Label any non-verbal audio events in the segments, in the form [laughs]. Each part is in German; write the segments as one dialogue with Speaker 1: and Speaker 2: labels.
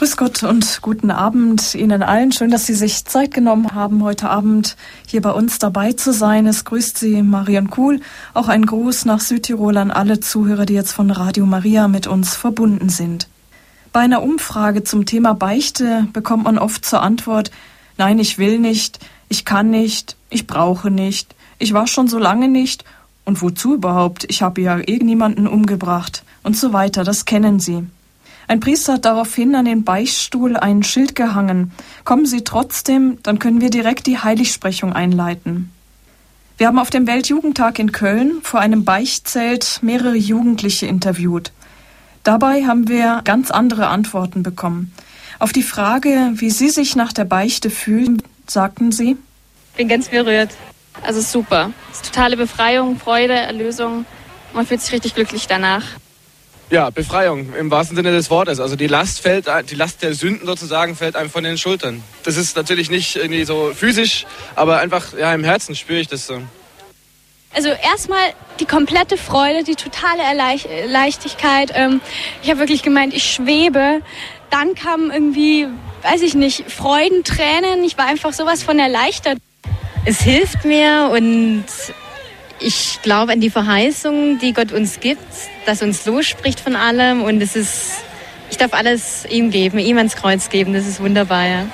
Speaker 1: Grüß Gott und guten Abend Ihnen allen. Schön, dass Sie sich Zeit genommen haben, heute Abend hier bei uns dabei zu sein. Es grüßt Sie Marion Kuhl. Auch ein Gruß nach Südtirol an alle Zuhörer, die jetzt von Radio Maria mit uns verbunden sind. Bei einer Umfrage zum Thema Beichte bekommt man oft zur Antwort, nein, ich will nicht, ich kann nicht, ich brauche nicht, ich war schon so lange nicht und wozu überhaupt, ich habe ja eh niemanden umgebracht und so weiter, das kennen Sie. Ein Priester hat daraufhin an den Beichtstuhl ein Schild gehangen. Kommen Sie trotzdem, dann können wir direkt die Heiligsprechung einleiten. Wir haben auf dem Weltjugendtag in Köln vor einem Beichtzelt mehrere Jugendliche interviewt. Dabei haben wir ganz andere Antworten bekommen. Auf die Frage, wie sie sich nach der Beichte fühlen, sagten sie:
Speaker 2: Bin ganz berührt. Also super. Es ist totale Befreiung, Freude, Erlösung. Man fühlt sich richtig glücklich danach.
Speaker 3: Ja, Befreiung im wahrsten Sinne des Wortes. Also die Last fällt, die Last der Sünden sozusagen fällt einem von den Schultern. Das ist natürlich nicht irgendwie so physisch, aber einfach ja im Herzen spüre ich das so.
Speaker 2: Also erstmal die komplette Freude, die totale Erleicht Leichtigkeit. Ähm, ich habe wirklich gemeint, ich schwebe. Dann kam irgendwie, weiß ich nicht, Freudentränen. Ich war einfach sowas von erleichtert.
Speaker 4: Es hilft mir und ich glaube an die Verheißung, die Gott uns gibt, dass uns losspricht von allem und es ist, ich darf alles ihm geben, ihm ans Kreuz geben, das ist wunderbar. Ja.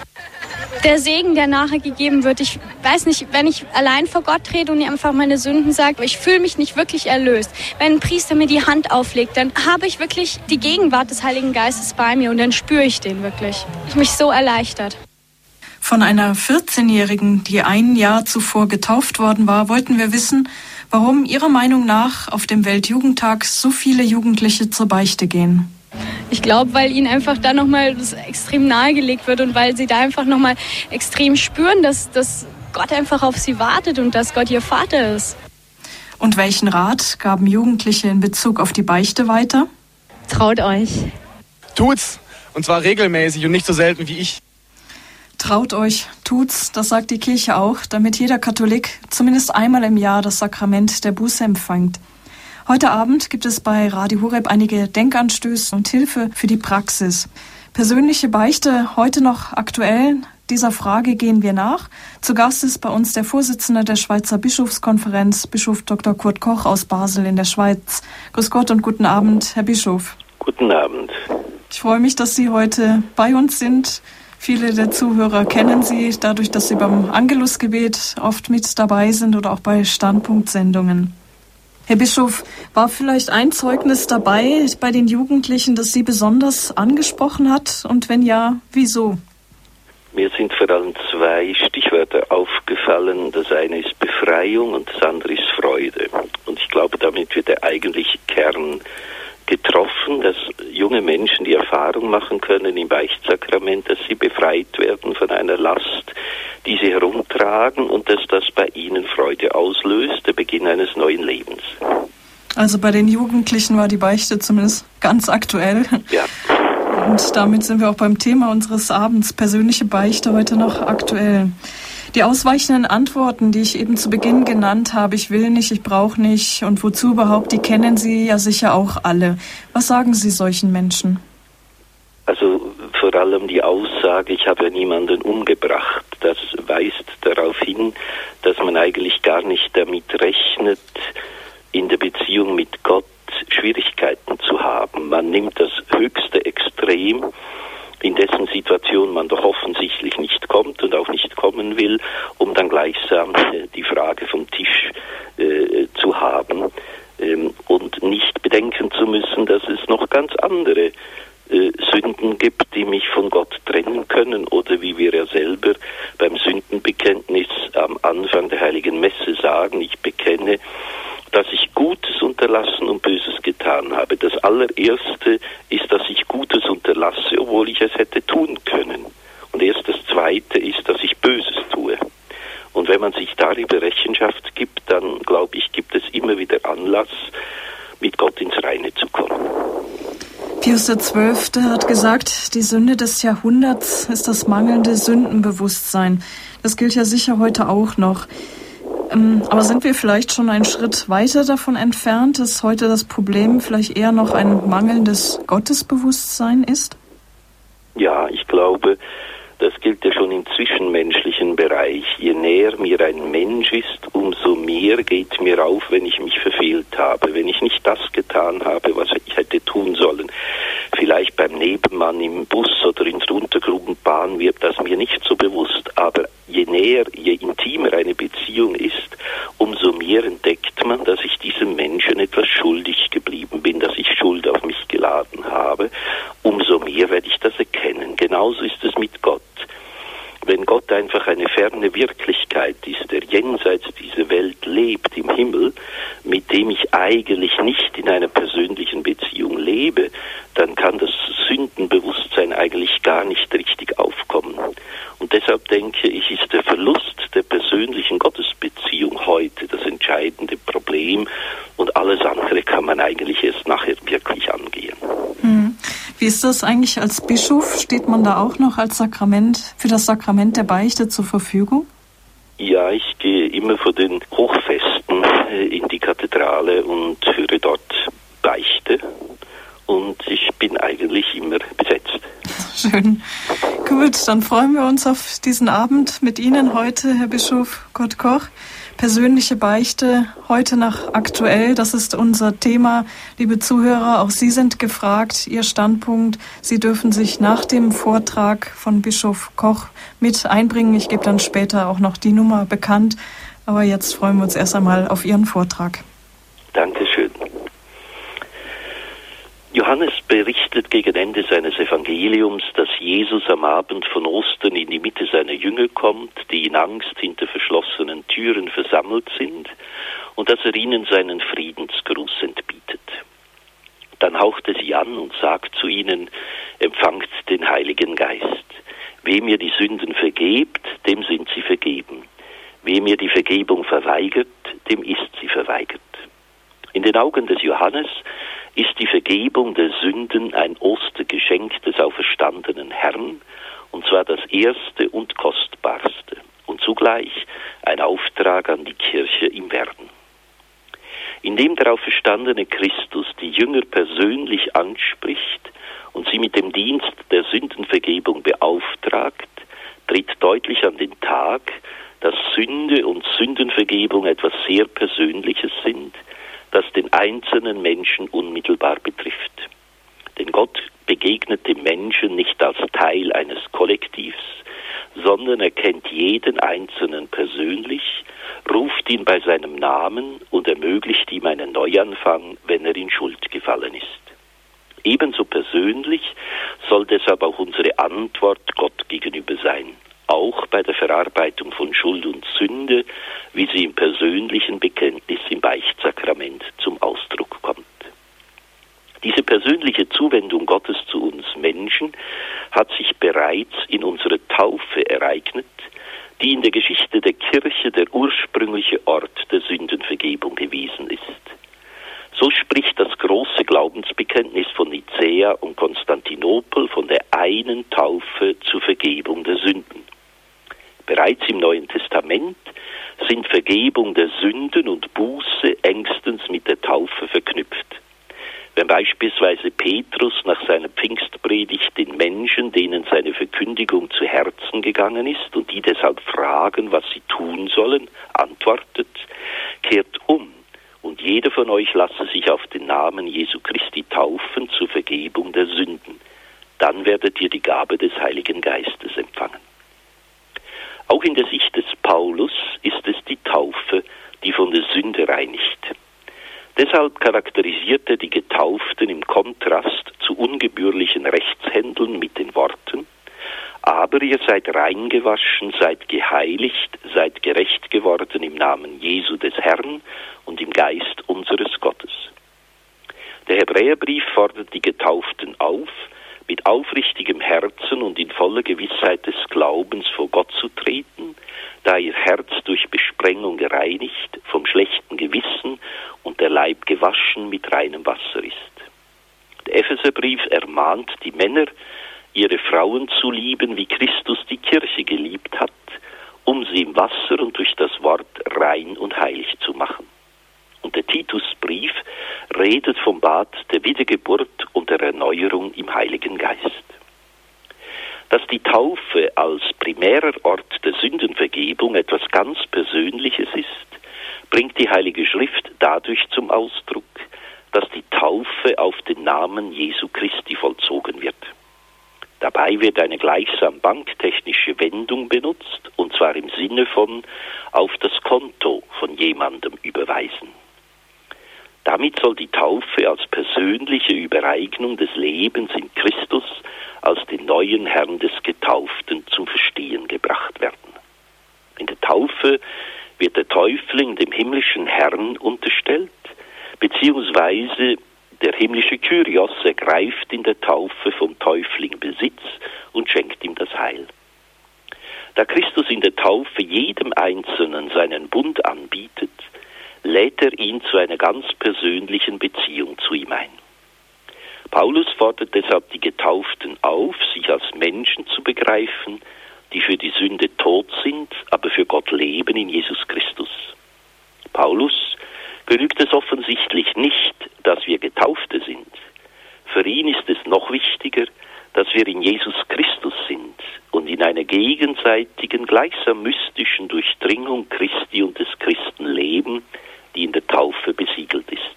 Speaker 2: Der Segen, der nachher gegeben wird, ich weiß nicht, wenn ich allein vor Gott trete und ihm einfach meine Sünden sage, ich fühle mich nicht wirklich erlöst. Wenn ein Priester mir die Hand auflegt, dann habe ich wirklich die Gegenwart des Heiligen Geistes bei mir und dann spüre ich den wirklich. Ich mich so erleichtert.
Speaker 1: Von einer 14-Jährigen, die ein Jahr zuvor getauft worden war, wollten wir wissen, warum Ihrer Meinung nach auf dem Weltjugendtag so viele Jugendliche zur Beichte gehen.
Speaker 2: Ich glaube, weil ihnen einfach da nochmal extrem nahegelegt wird und weil sie da einfach nochmal extrem spüren, dass, dass Gott einfach auf sie wartet und dass Gott ihr Vater ist.
Speaker 1: Und welchen Rat gaben Jugendliche in Bezug auf die Beichte weiter?
Speaker 4: Traut euch.
Speaker 3: Tut's. Und zwar regelmäßig und nicht so selten wie ich.
Speaker 1: Traut euch, tut's, das sagt die Kirche auch, damit jeder Katholik zumindest einmal im Jahr das Sakrament der Buße empfängt. Heute Abend gibt es bei Radio Horeb einige Denkanstöße und Hilfe für die Praxis. Persönliche Beichte heute noch aktuell. Dieser Frage gehen wir nach. Zu Gast ist bei uns der Vorsitzende der Schweizer Bischofskonferenz, Bischof Dr. Kurt Koch aus Basel in der Schweiz. Grüß Gott und guten Abend, Herr Bischof.
Speaker 5: Guten Abend.
Speaker 1: Ich freue mich, dass Sie heute bei uns sind. Viele der Zuhörer kennen Sie dadurch, dass Sie beim Angelusgebet oft mit dabei sind oder auch bei Standpunktsendungen. Herr Bischof, war vielleicht ein Zeugnis dabei bei den Jugendlichen, das Sie besonders angesprochen hat? Und wenn ja, wieso?
Speaker 5: Mir sind vor allem zwei Stichwörter aufgefallen. Das eine ist Befreiung und das andere ist Freude. Und ich glaube, damit wird der eigentliche Kern getroffen, dass junge Menschen die Erfahrung machen können im Beichtsakrament, dass sie befreit werden von einer Last, die sie herumtragen und dass das bei ihnen Freude auslöst, der Beginn eines neuen Lebens.
Speaker 1: Also bei den Jugendlichen war die Beichte zumindest ganz aktuell.
Speaker 5: Ja.
Speaker 1: Und damit sind wir auch beim Thema unseres Abends, persönliche Beichte, heute noch aktuell. Die ausweichenden Antworten, die ich eben zu Beginn genannt habe, ich will nicht, ich brauche nicht und wozu überhaupt, die kennen Sie ja sicher auch alle. Was sagen Sie solchen Menschen?
Speaker 5: Also vor allem die Aussage, ich habe niemanden umgebracht, das weist darauf hin, dass man eigentlich gar nicht damit rechnet, in der Beziehung mit Gott Schwierigkeiten zu haben. Man nimmt das höchste Extrem in dessen Situation man doch offensichtlich nicht kommt und auch nicht kommen will, um dann gleichsam äh, die Frage vom Tisch äh, zu haben. Ähm, und nicht bedenken zu müssen, dass es noch ganz andere äh, Sünden gibt, die mich von Gott trennen können oder wie wir ja selber beim Sündenbekenntnis am Anfang der heiligen Messe sagen, ich bekenne, dass ich Gutes unterlassen und Böses getan habe. Das allererste ist, dass ich Gutes unterlasse, obwohl ich es hätte tun können. Und erst das zweite ist, dass ich Böses tue. Und wenn man sich darüber Rechenschaft gibt, dann glaube ich, gibt es immer wieder Anlass, mit Gott ins Reine zu kommen.
Speaker 1: Pius XII. hat gesagt, die Sünde des Jahrhunderts ist das mangelnde Sündenbewusstsein. Das gilt ja sicher heute auch noch. Ähm, aber sind wir vielleicht schon einen Schritt weiter davon entfernt, dass heute das Problem vielleicht eher noch ein mangelndes Gottesbewusstsein ist?
Speaker 5: Ja, ich glaube, das gilt ja schon im zwischenmenschlichen Bereich. Je näher mir ein Mensch ist, umso mehr geht mir auf, wenn ich mich verfehlt habe, wenn ich nicht das getan habe, was ich hätte tun sollen. Vielleicht beim Nebenmann im Bus oder in der Untergruppenbahn wird das mir nicht so bewusst, aber je näher, je intimer eine Beziehung ist, umso mehr entdeckt man, dass ich diesem Menschen etwas schuldig geblieben bin, dass ich Schuld auf mich geladen habe. Umso mehr werde ich das erkennen. Genauso ist es mit Gott wenn Gott einfach eine ferne Wirklichkeit ist, der jenseits dieser Welt lebt im Himmel, mit dem ich eigentlich nicht in einer persönlichen Beziehung lebe, dann kann das Sündenbewusstsein eigentlich gar nicht richtig aufkommen. Und deshalb denke ich, ist der Verlust der persönlichen Gottesbeziehung heute das entscheidende Problem und alles andere kann man eigentlich erst nachher wirklich angehen.
Speaker 1: Hm. Wie ist das eigentlich als Bischof? Steht man da auch noch als Sakrament für das Sakrament der Beichte zur Verfügung?
Speaker 5: Ja, ich gehe immer vor den Hochfesten äh, in die Kathedrale und höre dort Beichte. Und ich bin eigentlich immer besetzt.
Speaker 1: Schön. Gut, dann freuen wir uns auf diesen Abend mit Ihnen heute, Herr Bischof Gott Koch. Persönliche Beichte heute nach aktuell, das ist unser Thema. Liebe Zuhörer, auch Sie sind gefragt, Ihr Standpunkt. Sie dürfen sich nach dem Vortrag von Bischof Koch mit einbringen. Ich gebe dann später auch noch die Nummer bekannt. Aber jetzt freuen wir uns erst einmal auf Ihren Vortrag.
Speaker 5: Dankeschön. Johannes berichtet gegen Ende seines Evangeliums, dass Jesus am Abend von Ostern in die Mitte seiner Jünger kommt, die in Angst hinter verschlossenen Türen versammelt sind, und dass er ihnen seinen Friedensgruß entbietet. Dann haucht er sie an und sagt zu ihnen, empfangt den Heiligen Geist. Wem ihr die Sünden vergebt, dem sind sie vergeben. Wem ihr die Vergebung verweigert, dem ist sie verweigert. In den Augen des Johannes ist die Vergebung der Sünden ein Ostergeschenk des auferstandenen Herrn, und zwar das erste und kostbarste, und zugleich ein Auftrag an die Kirche im Werden. Indem der auferstandene Christus die Jünger persönlich anspricht und sie mit dem Dienst der Sündenvergebung beauftragt, tritt deutlich an den Tag, dass Sünde und Sündenvergebung etwas sehr Persönliches sind, das den einzelnen Menschen unmittelbar betrifft. Denn Gott begegnet dem Menschen nicht als Teil eines Kollektivs, sondern er kennt jeden Einzelnen persönlich, ruft ihn bei seinem Namen und ermöglicht ihm einen Neuanfang, wenn er in Schuld gefallen ist. Ebenso persönlich soll deshalb auch unsere Antwort Gott gegenüber sein bei der Verarbeitung von Schuld und Sünde, wie sie im persönlichen Bekenntnis im Beichtsakrament zum Ausdruck kommt. Diese persönliche Zuwendung Gottes zu uns Menschen hat sich bereits in unserer Taufe ereignet, die in der Geschichte der Kirche der ursprüngliche Ort der Sündenvergebung gewesen ist. So spricht das große Glaubensbekenntnis von Nicäa und Konstantinopel von der einen Taufe zur Vergebung der Sünden. Bereits im Neuen Testament sind Vergebung der Sünden und Buße engstens mit der Taufe verknüpft. Wenn beispielsweise Petrus nach seiner Pfingstpredigt den Menschen, denen seine Verkündigung zu Herzen gegangen ist und die deshalb fragen, was sie tun sollen, antwortet, kehrt um und jeder von euch lasse sich auf den Namen Jesu Christi taufen zur Vergebung der Sünden. Dann werdet ihr die Gabe des Heiligen Geistes empfangen. Auch in der Sicht des Paulus ist es die Taufe, die von der Sünde reinigt. Deshalb charakterisiert er die Getauften im Kontrast zu ungebührlichen Rechtshändeln mit den Worten, aber ihr seid reingewaschen, seid geheiligt, seid gerecht geworden im Namen Jesu des Herrn und im Geist unseres Gottes. Der Hebräerbrief fordert die Getauften auf, mit aufrichtigem Herzen und in voller Gewissheit des Glaubens vor Gott zu treten, da ihr Herz durch Besprengung gereinigt, vom schlechten Gewissen und der Leib gewaschen mit reinem Wasser ist. Der Epheserbrief ermahnt die Männer, ihre Frauen zu lieben, wie Christus die Kirche geliebt hat, um sie im Wasser und durch das Wort rein und heilig zu machen. Und der Titusbrief redet vom Bad der Wiedergeburt und der Erneuerung im Heiligen Geist. Dass die Taufe als primärer Ort der Sündenvergebung etwas ganz Persönliches ist, bringt die Heilige Schrift dadurch zum Ausdruck, dass die Taufe auf den Namen Jesu Christi vollzogen wird. Dabei wird eine gleichsam banktechnische Wendung benutzt, und zwar im Sinne von auf das Konto von jemandem überweisen. Damit soll die Taufe als persönliche Übereignung des Lebens in Christus als den neuen Herrn des Getauften zum Verstehen gebracht werden. In der Taufe wird der Täufling dem himmlischen Herrn unterstellt, beziehungsweise der himmlische Kyrios ergreift in der Taufe vom Täufling Besitz und schenkt ihm das Heil. Da Christus in der Taufe jedem Einzelnen seinen Bund anbietet, lädt er ihn zu einer ganz persönlichen Beziehung zu ihm ein. Paulus fordert deshalb die Getauften auf, sich als Menschen zu begreifen, die für die Sünde tot sind, aber für Gott leben in Jesus Christus. Paulus genügt es offensichtlich nicht, dass wir Getaufte sind. Für ihn ist es noch wichtiger, dass wir in Jesus Christus sind und in einer gegenseitigen, gleichsam mystischen Durchdringung Christi und des Christen leben, die in der Taufe besiegelt ist.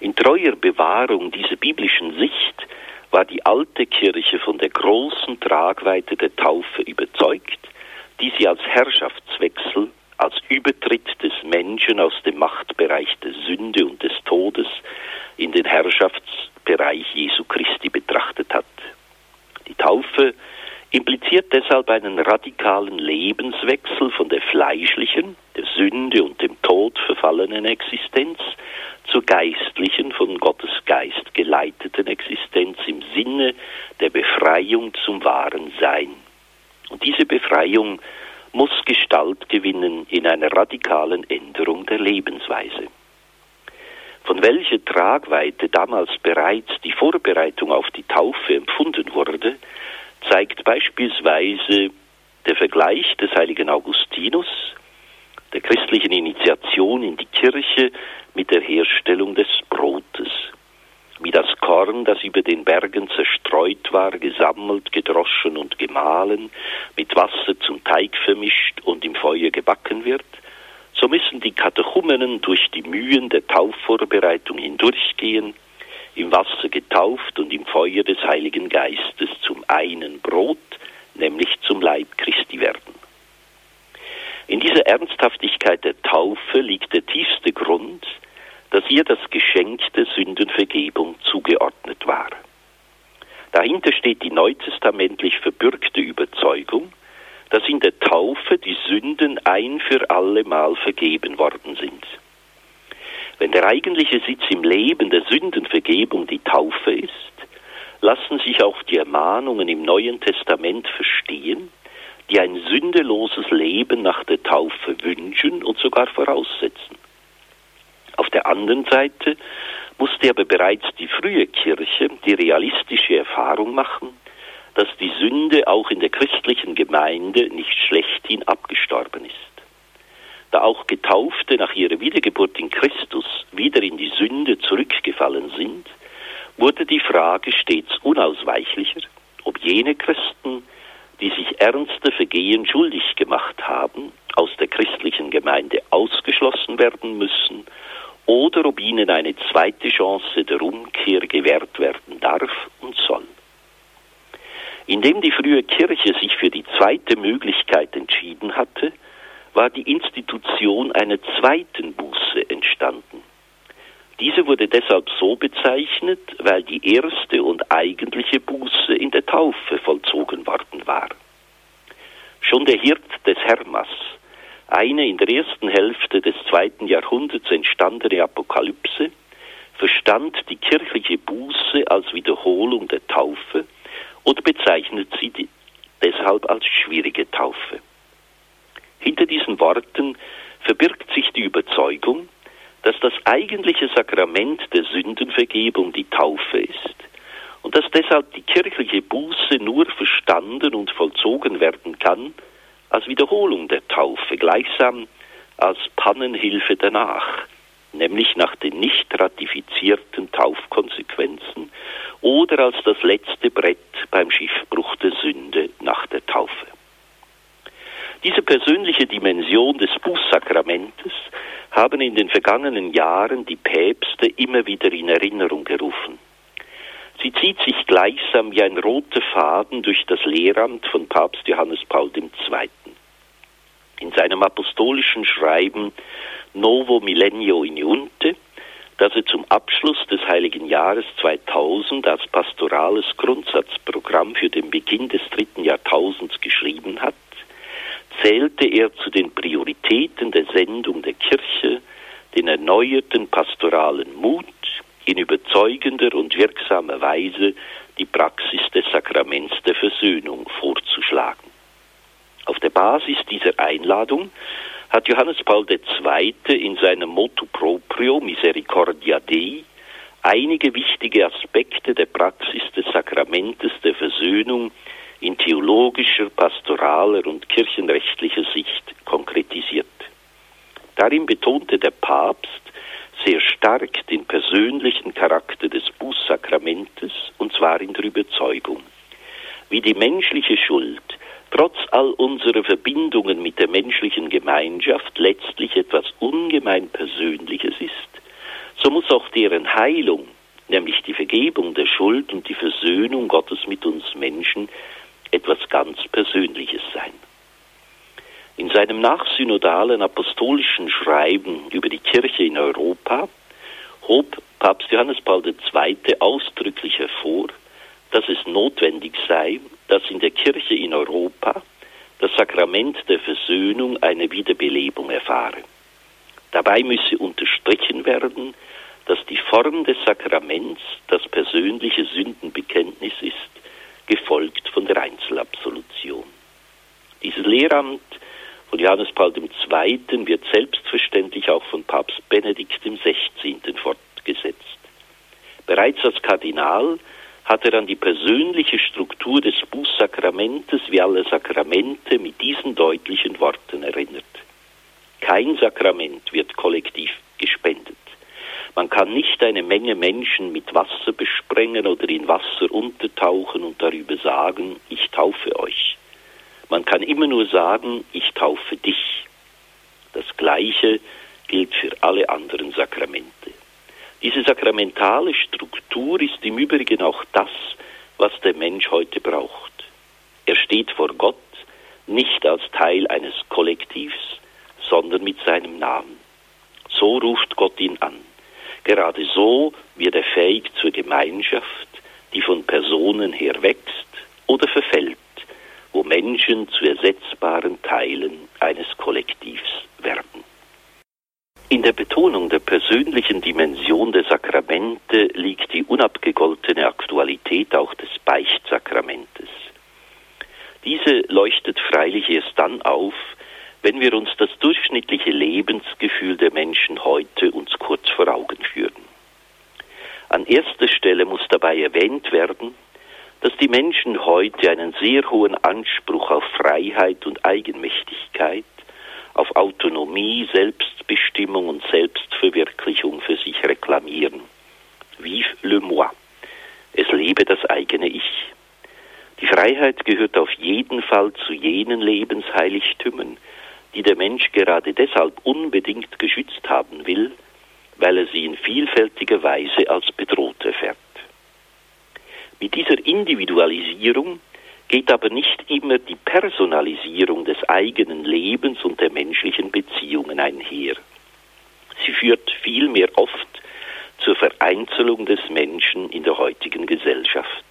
Speaker 5: In treuer Bewahrung dieser biblischen Sicht war die alte Kirche von der großen Tragweite der Taufe überzeugt, die sie als Herrschaftswechsel, als Übertritt des Menschen aus dem Machtbereich der Sünde und des Todes in den Herrschaftsbereich Jesu Christi betrachtet hat. Die Taufe impliziert deshalb einen radikalen Lebenswechsel von der fleischlichen, der Sünde und dem Tod verfallenen Existenz zur geistlichen, von Gottes Geist geleiteten Existenz im Sinne der Befreiung zum wahren Sein. Und diese Befreiung muss Gestalt gewinnen in einer radikalen Änderung der Lebensweise. Von welcher Tragweite damals bereits die Vorbereitung auf die Taufe empfunden wurde, zeigt beispielsweise der Vergleich des heiligen Augustinus, der christlichen Initiation in die Kirche mit der Herstellung des Brotes. Wie das Korn, das über den Bergen zerstreut war, gesammelt, gedroschen und gemahlen, mit Wasser zum Teig vermischt und im Feuer gebacken wird, so müssen die Katechumenen durch die Mühen der Taufvorbereitung hindurchgehen, im Wasser getauft und im Feuer des Heiligen Geistes zum einen Brot, nämlich zum Leib Christi werden. In dieser Ernsthaftigkeit der Taufe liegt der tiefste Grund, dass ihr das Geschenk der Sündenvergebung zugeordnet war. Dahinter steht die neutestamentlich verbürgte Überzeugung, dass in der Taufe die Sünden ein für alle Mal vergeben worden sind. Wenn der eigentliche Sitz im Leben der Sündenvergebung die Taufe ist, lassen sich auch die Ermahnungen im Neuen Testament verstehen, die ein sündeloses Leben nach der Taufe wünschen und sogar voraussetzen. Auf der anderen Seite musste aber bereits die frühe Kirche die realistische Erfahrung machen, dass die Sünde auch in der christlichen Gemeinde nicht schlechthin abgestorben ist. Da auch Getaufte nach ihrer Wiedergeburt in Christus wieder in die Sünde zurückgefallen sind, wurde die Frage stets unausweichlicher, ob jene Christen, die sich ernste Vergehen schuldig gemacht haben, aus der christlichen Gemeinde ausgeschlossen werden müssen oder ob ihnen eine zweite Chance der Umkehr gewährt werden darf und soll. Indem die frühe Kirche sich für die zweite Möglichkeit entschieden hatte, war die Institution einer zweiten Buße entstanden. Diese wurde deshalb so bezeichnet, weil die erste und eigentliche Buße in der Taufe vollzogen worden war. Schon der Hirt des Hermas, eine in der ersten Hälfte des zweiten Jahrhunderts entstandene Apokalypse, verstand die kirchliche Buße als Wiederholung der Taufe oder bezeichnet sie deshalb als schwierige Taufe. Hinter diesen Worten verbirgt sich die Überzeugung, dass das eigentliche Sakrament der Sündenvergebung die Taufe ist und dass deshalb die kirchliche Buße nur verstanden und vollzogen werden kann als Wiederholung der Taufe, gleichsam als Pannenhilfe danach, nämlich nach den nicht ratifizierten Taufkonsequenzen oder als das letzte Brett beim Schiffbruch persönliche Dimension des Bußsakramentes haben in den vergangenen Jahren die Päpste immer wieder in Erinnerung gerufen. Sie zieht sich gleichsam wie ein roter Faden durch das Lehramt von Papst Johannes Paul II. In seinem apostolischen Schreiben Novo Millennio Uniunte, das er zum Abschluss des Heiligen Jahres 2000 als pastorales Grundsatzprogramm für den Beginn des dritten Jahrtausends geschrieben hat, zählte er zu den Prioritäten der Sendung der Kirche den erneuerten pastoralen Mut, in überzeugender und wirksamer Weise die Praxis des Sakraments der Versöhnung vorzuschlagen. Auf der Basis dieser Einladung hat Johannes Paul II. in seinem Motto proprio Misericordia Dei einige wichtige Aspekte der Praxis des Sakramentes der Versöhnung in theologischer, pastoraler und kirchenrechtlicher Sicht konkretisiert. Darin betonte der Papst sehr stark den persönlichen Charakter des Bußsakramentes, und zwar in der Überzeugung, wie die menschliche Schuld trotz all unserer Verbindungen mit der menschlichen Gemeinschaft letztlich etwas ungemein Persönliches ist, so muss auch deren Heilung, nämlich die Vergebung der Schuld und die Versöhnung Gottes mit uns Menschen, etwas ganz Persönliches sein. In seinem nachsynodalen apostolischen Schreiben über die Kirche in Europa hob Papst Johannes Paul II. ausdrücklich hervor, dass es notwendig sei, dass in der Kirche in Europa das Sakrament der Versöhnung eine Wiederbelebung erfahre. Dabei müsse unterstrichen werden, dass die Form des Sakraments das persönliche Sündenbekenntnis ist, gefolgt von der Einzelabsolution. Dieses Lehramt von Johannes Paul II. wird selbstverständlich auch von Papst Benedikt XVI. fortgesetzt. Bereits als Kardinal hat er an die persönliche Struktur des Bußsakramentes wie alle Sakramente mit diesen deutlichen Worten erinnert. Kein Sakrament wird kollektiv gespendet. Man kann nicht eine Menge Menschen mit Wasser besprengen oder in Wasser untertauchen und darüber sagen, ich taufe euch. Man kann immer nur sagen, ich taufe dich. Das Gleiche gilt für alle anderen Sakramente. Diese sakramentale Struktur ist im Übrigen auch das, was der Mensch heute braucht. Er steht vor Gott nicht als Teil eines Kollektivs, sondern mit seinem Namen. So ruft Gott ihn an. Gerade so wird er fähig zur Gemeinschaft, die von Personen her wächst oder verfällt, wo Menschen zu ersetzbaren Teilen eines Kollektivs werden. In der Betonung der persönlichen Dimension der Sakramente liegt die unabgegoltene Aktualität auch des Beichtsakramentes. Diese leuchtet freilich erst dann auf, wenn wir uns das durchschnittliche Lebensgefühl der Menschen heute uns kurz vor Augen führen. An erster Stelle muss dabei erwähnt werden, dass die Menschen heute einen sehr hohen Anspruch auf Freiheit und Eigenmächtigkeit, auf Autonomie, Selbstbestimmung und Selbstverwirklichung für sich reklamieren. Vive le moi. Es lebe das eigene Ich. Die Freiheit gehört auf jeden Fall zu jenen Lebensheiligtümern, die der Mensch gerade deshalb unbedingt geschützt haben will, weil er sie in vielfältiger Weise als bedroht erfährt. Mit dieser Individualisierung geht aber nicht immer die Personalisierung des eigenen Lebens und der menschlichen Beziehungen einher. Sie führt vielmehr oft zur Vereinzelung des Menschen in der heutigen Gesellschaft.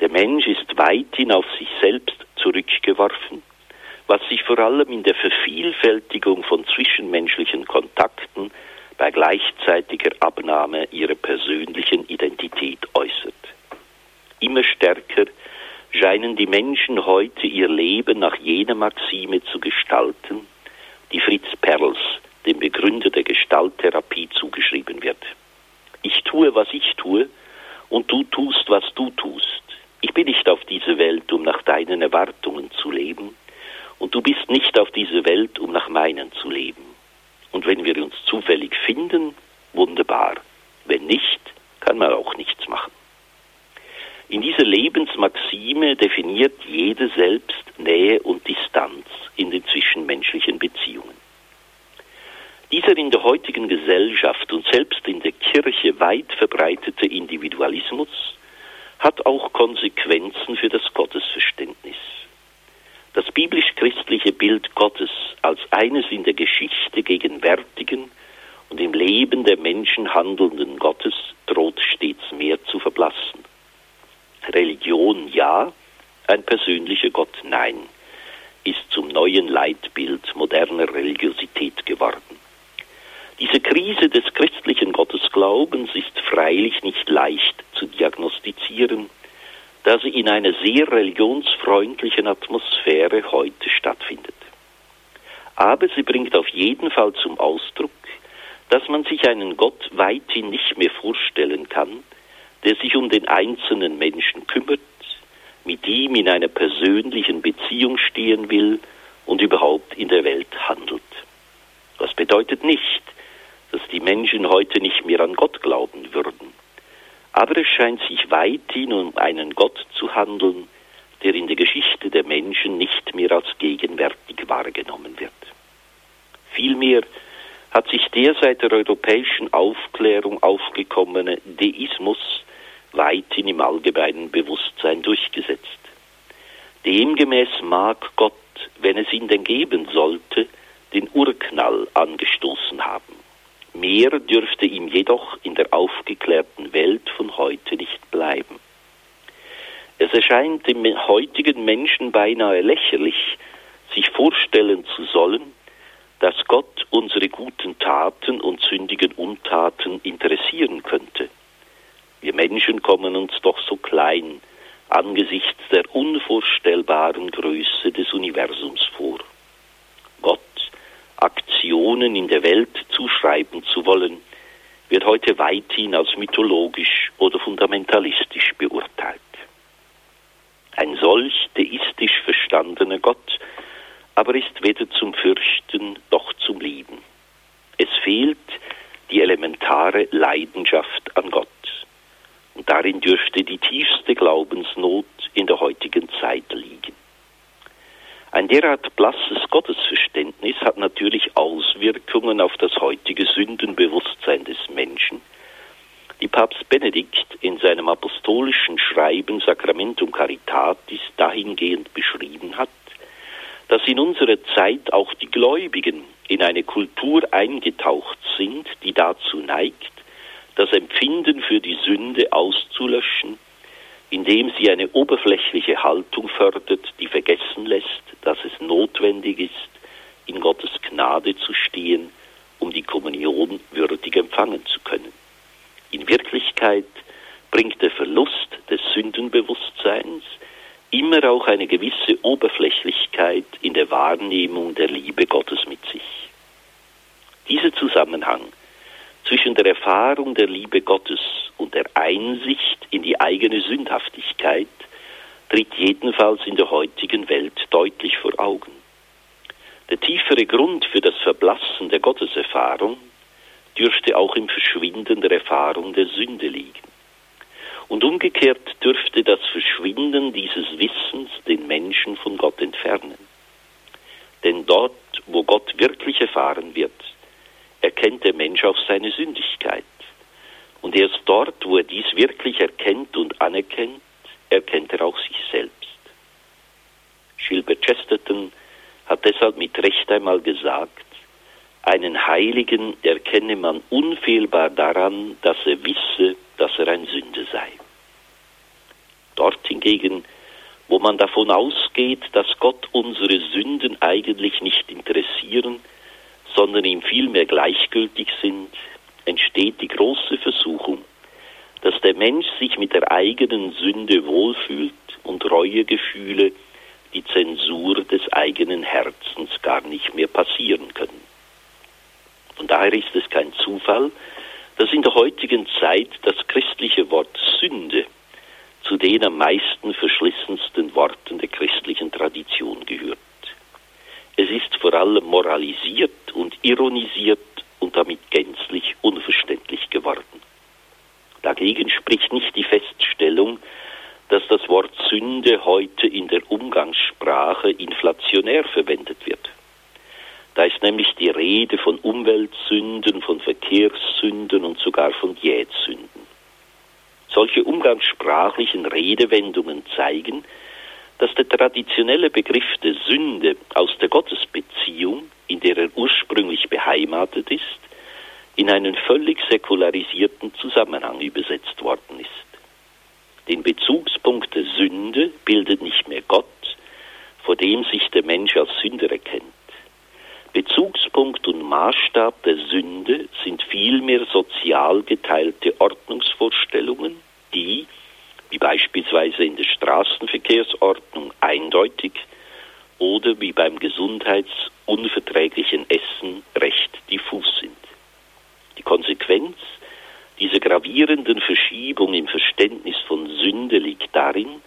Speaker 5: Der Mensch ist weithin auf sich selbst zurückgeworfen was sich vor allem in der Vervielfältigung von zwischenmenschlichen Kontakten bei gleichzeitiger Abnahme ihrer persönlichen Identität äußert. Immer stärker scheinen die Menschen heute ihr Leben nach jener Maxime zu gestalten, die Fritz Perls, dem Begründer der Gestalttherapie, zugeschrieben wird. Ich tue, was ich tue, und du tust, was du tust. Ich bin nicht auf diese Welt, um nach deinen Erwartungen zu leben, und du bist nicht auf dieser Welt, um nach meinen zu leben. Und wenn wir uns zufällig finden, wunderbar. Wenn nicht, kann man auch nichts machen. In dieser Lebensmaxime definiert jede selbst Nähe und Distanz, in den zwischenmenschlichen Beziehungen. Dieser in der heutigen Gesellschaft und selbst in der Kirche weit verbreitete Individualismus hat auch Konsequenzen für das Gottesverständnis. Das biblisch-christliche Bild Gottes als eines in der Geschichte gegenwärtigen und im Leben der Menschen handelnden Gottes droht stets mehr zu verblassen. Religion ja, ein persönlicher Gott nein, ist zum neuen Leitbild moderner Religiosität geworden. Diese Krise des christlichen Gottesglaubens ist freilich nicht leicht zu diagnostizieren, da sie in einer sehr religionsfreundlichen Atmosphäre heute stattfindet. Aber sie bringt auf jeden Fall zum Ausdruck, dass man sich einen Gott weithin nicht mehr vorstellen kann, der sich um den einzelnen Menschen kümmert, mit ihm in einer persönlichen Beziehung stehen will und überhaupt in der Welt handelt. Das bedeutet nicht, dass die Menschen heute nicht mehr an Gott glauben würden. Aber es scheint sich weithin um einen Gott zu handeln, der in der Geschichte der Menschen nicht mehr als gegenwärtig wahrgenommen wird. Vielmehr hat sich der seit der europäischen Aufklärung aufgekommene Deismus weithin im allgemeinen Bewusstsein durchgesetzt. Demgemäß mag Gott, wenn es ihn denn geben sollte, den Urknall angestoßen haben. Mehr dürfte ihm jedoch in der aufgeklärten Welt von heute nicht bleiben. Es erscheint dem heutigen Menschen beinahe lächerlich, sich vorstellen zu sollen, dass Gott unsere guten Taten und sündigen Untaten interessieren könnte. Wir Menschen kommen uns doch so klein angesichts der unvorstellbaren Größe des Universums vor. Aktionen in der Welt zuschreiben zu wollen, wird heute weithin als mythologisch oder fundamentalistisch beurteilt. Ein solch deistisch verstandener Gott aber ist weder zum Fürchten noch zum Lieben. Es fehlt die elementare Leidenschaft an Gott. Und darin dürfte die tiefste Glaubensnot in der heutigen Zeit liegen. Ein derart blasses Gottesverständnis hat natürlich Auswirkungen auf das heutige Sündenbewusstsein des Menschen, die Papst Benedikt in seinem apostolischen Schreiben Sacramentum Caritatis dahingehend beschrieben hat, dass in unserer Zeit auch die Gläubigen in eine Kultur eingetaucht sind, die dazu neigt, das Empfinden für die Sünde auszulöschen, indem sie eine oberflächliche Haltung fördert, die vergessen lässt, dass es notwendig ist, in Gottes Gnade zu stehen, um die Kommunion würdig empfangen zu können. In Wirklichkeit bringt der Verlust des Sündenbewusstseins immer auch eine gewisse Oberflächlichkeit in der Wahrnehmung der Liebe Gottes mit sich. Dieser Zusammenhang zwischen der Erfahrung der Liebe Gottes und der Einsicht in die eigene Sündhaftigkeit tritt jedenfalls in der heutigen Welt deutlich vor Augen. Der tiefere Grund für das Verblassen der Gotteserfahrung dürfte auch im Verschwinden der Erfahrung der Sünde liegen. Und umgekehrt dürfte das Verschwinden dieses Wissens den Menschen von Gott entfernen. Denn dort, wo Gott wirklich erfahren wird, erkennt der Mensch auch seine Sündigkeit. Und erst dort, wo er dies wirklich erkennt und anerkennt, erkennt er auch sich selbst. Gilbert Chesterton hat deshalb mit Recht einmal gesagt, einen Heiligen erkenne man unfehlbar daran, dass er wisse, dass er ein Sünde sei. Dort hingegen, wo man davon ausgeht, dass Gott unsere Sünden eigentlich nicht interessieren, sondern ihm vielmehr gleichgültig sind, entsteht die große Versuchung, dass der Mensch sich mit der eigenen Sünde wohlfühlt und Reuegefühle die Zensur des eigenen Herzens gar nicht mehr passieren können. Von daher ist es kein Zufall, dass in der heutigen Zeit das christliche Wort Sünde zu den am meisten verschlissensten Worten der christlichen Tradition gehört. Es ist vor allem moralisiert und ironisiert und damit gänzlich unverständlich geworden. Dagegen spricht nicht die Feststellung, dass das Wort Sünde heute in der Umgangssprache inflationär verwendet wird. Da ist nämlich die Rede von Umweltsünden, von Verkehrssünden und sogar von Jähzünden. Solche umgangssprachlichen Redewendungen zeigen, dass der traditionelle Begriff der Sünde aus der Gottesbeziehung, in der er ursprünglich beheimatet ist, in einen völlig säkularisierten Zusammenhang übersetzt worden ist. Den Bezugspunkt der Sünde bildet nicht mehr Gott, vor dem sich der Mensch als Sünder erkennt. Bezugspunkt und Maßstab der Sünde sind vielmehr sozial geteilte Ordnungsvorstellungen, die, wie beispielsweise in der Straßenverkehrsordnung eindeutig oder wie beim gesundheitsunverträglichen Essen recht diffus sind. Die Konsequenz dieser gravierenden Verschiebung im Verständnis von Sünde liegt darin,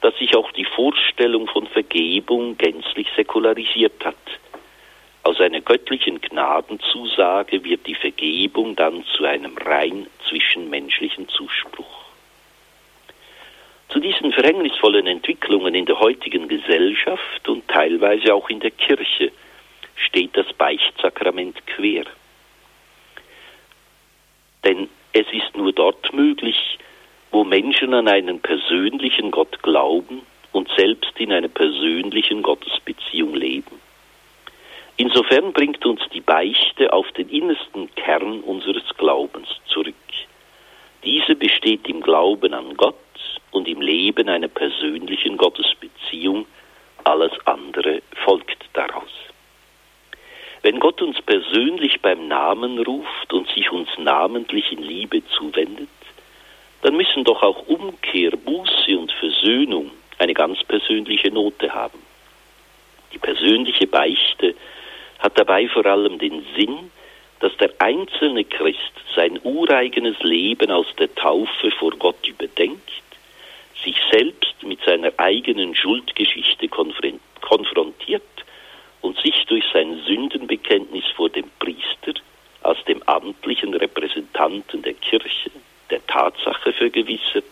Speaker 5: dass sich auch die Vorstellung von Vergebung gänzlich säkularisiert hat. Aus einer göttlichen Gnadenzusage wird die Vergebung dann zu einem rein zwischenmenschlichen Zuspruch. Zu diesen verhängnisvollen Entwicklungen in der heutigen Gesellschaft und teilweise auch in der Kirche steht das Beichtsakrament quer. Denn es ist nur dort möglich, wo Menschen an einen persönlichen Gott glauben und selbst in einer persönlichen Gottesbeziehung leben. Insofern bringt uns die Beichte auf den innersten Kern unseres Glaubens zurück. Diese besteht im Glauben an Gott und im Leben einer persönlichen Gottesbeziehung, alles andere folgt daraus. Wenn Gott uns persönlich beim Namen ruft und sich uns namentlich in Liebe zuwendet, dann müssen doch auch Umkehr, Buße und Versöhnung eine ganz persönliche Note haben. Die persönliche Beichte hat dabei vor allem den Sinn, dass der einzelne Christ sein ureigenes Leben aus der Taufe vor Gott überdenkt sich selbst mit seiner eigenen Schuldgeschichte konfrontiert und sich durch sein Sündenbekenntnis vor dem Priester als dem amtlichen Repräsentanten der Kirche der Tatsache vergewissert,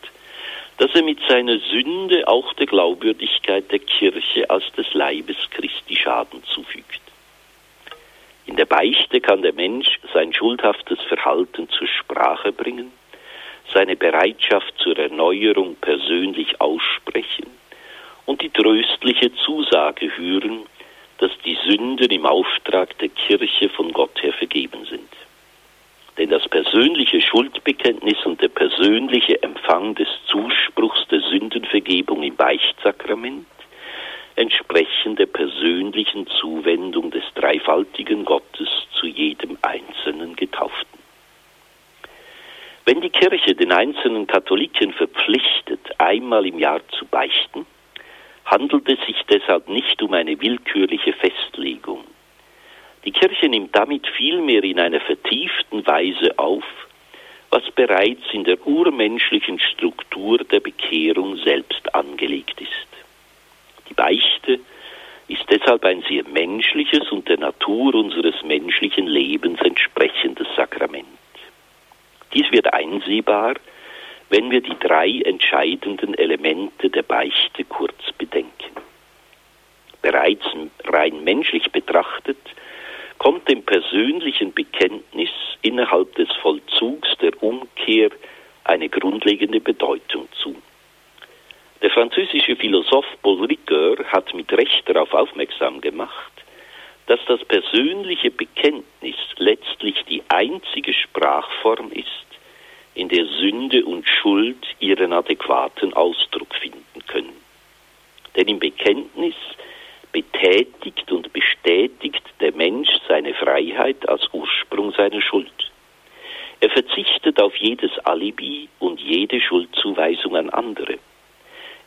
Speaker 5: dass er mit seiner Sünde auch der Glaubwürdigkeit der Kirche als des Leibes Christi Schaden zufügt. In der Beichte kann der Mensch sein schuldhaftes Verhalten zur Sprache bringen seine Bereitschaft zur Erneuerung persönlich aussprechen und die tröstliche Zusage hören, dass die Sünden im Auftrag der Kirche von Gott her vergeben sind. Denn das persönliche Schuldbekenntnis und der persönliche Empfang des Zuspruchs der Sündenvergebung im Beichtsakrament entsprechen der persönlichen Zuwendung des dreifaltigen Gottes zu jedem einzelnen Getauften. Wenn die Kirche den einzelnen Katholiken verpflichtet, einmal im Jahr zu beichten, handelt es sich deshalb nicht um eine willkürliche Festlegung. Die Kirche nimmt damit vielmehr in einer vertieften Weise auf, was bereits in der urmenschlichen Struktur der Bekehrung selbst angelegt ist. Die Beichte ist deshalb ein sehr menschliches und der Natur unseres menschlichen Lebens entsprechendes Sakrament. Dies wird einsehbar, wenn wir die drei entscheidenden Elemente der Beichte kurz bedenken. Bereits rein menschlich betrachtet kommt dem persönlichen Bekenntnis innerhalb des Vollzugs der Umkehr eine grundlegende Bedeutung zu. Der französische Philosoph Paul Ricoeur hat mit Recht darauf aufmerksam gemacht, dass das persönliche Bekenntnis letztlich die einzige Sprachform ist, in der Sünde und Schuld ihren adäquaten Ausdruck finden können. Denn im Bekenntnis betätigt und bestätigt der Mensch seine Freiheit als Ursprung seiner Schuld. Er verzichtet auf jedes Alibi und jede Schuldzuweisung an andere.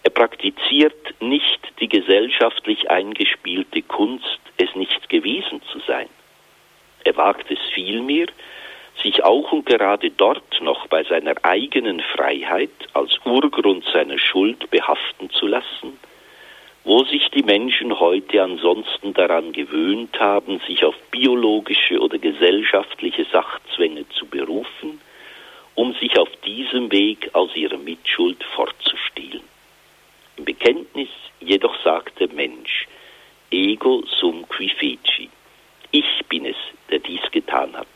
Speaker 5: Er praktiziert nicht die gesellschaftlich eingespielte Kunst, es nicht gewesen zu sein. Er wagt es vielmehr, sich auch und gerade dort noch bei seiner eigenen Freiheit als Urgrund seiner Schuld behaften zu lassen, wo sich die Menschen heute ansonsten daran gewöhnt haben, sich auf biologische oder gesellschaftliche Sachzwänge zu berufen, um sich auf diesem Weg aus ihrer Mitschuld fortzustehlen. Im Bekenntnis jedoch sagt der Mensch, ego sum qui feci. Ich bin es, der dies getan hat.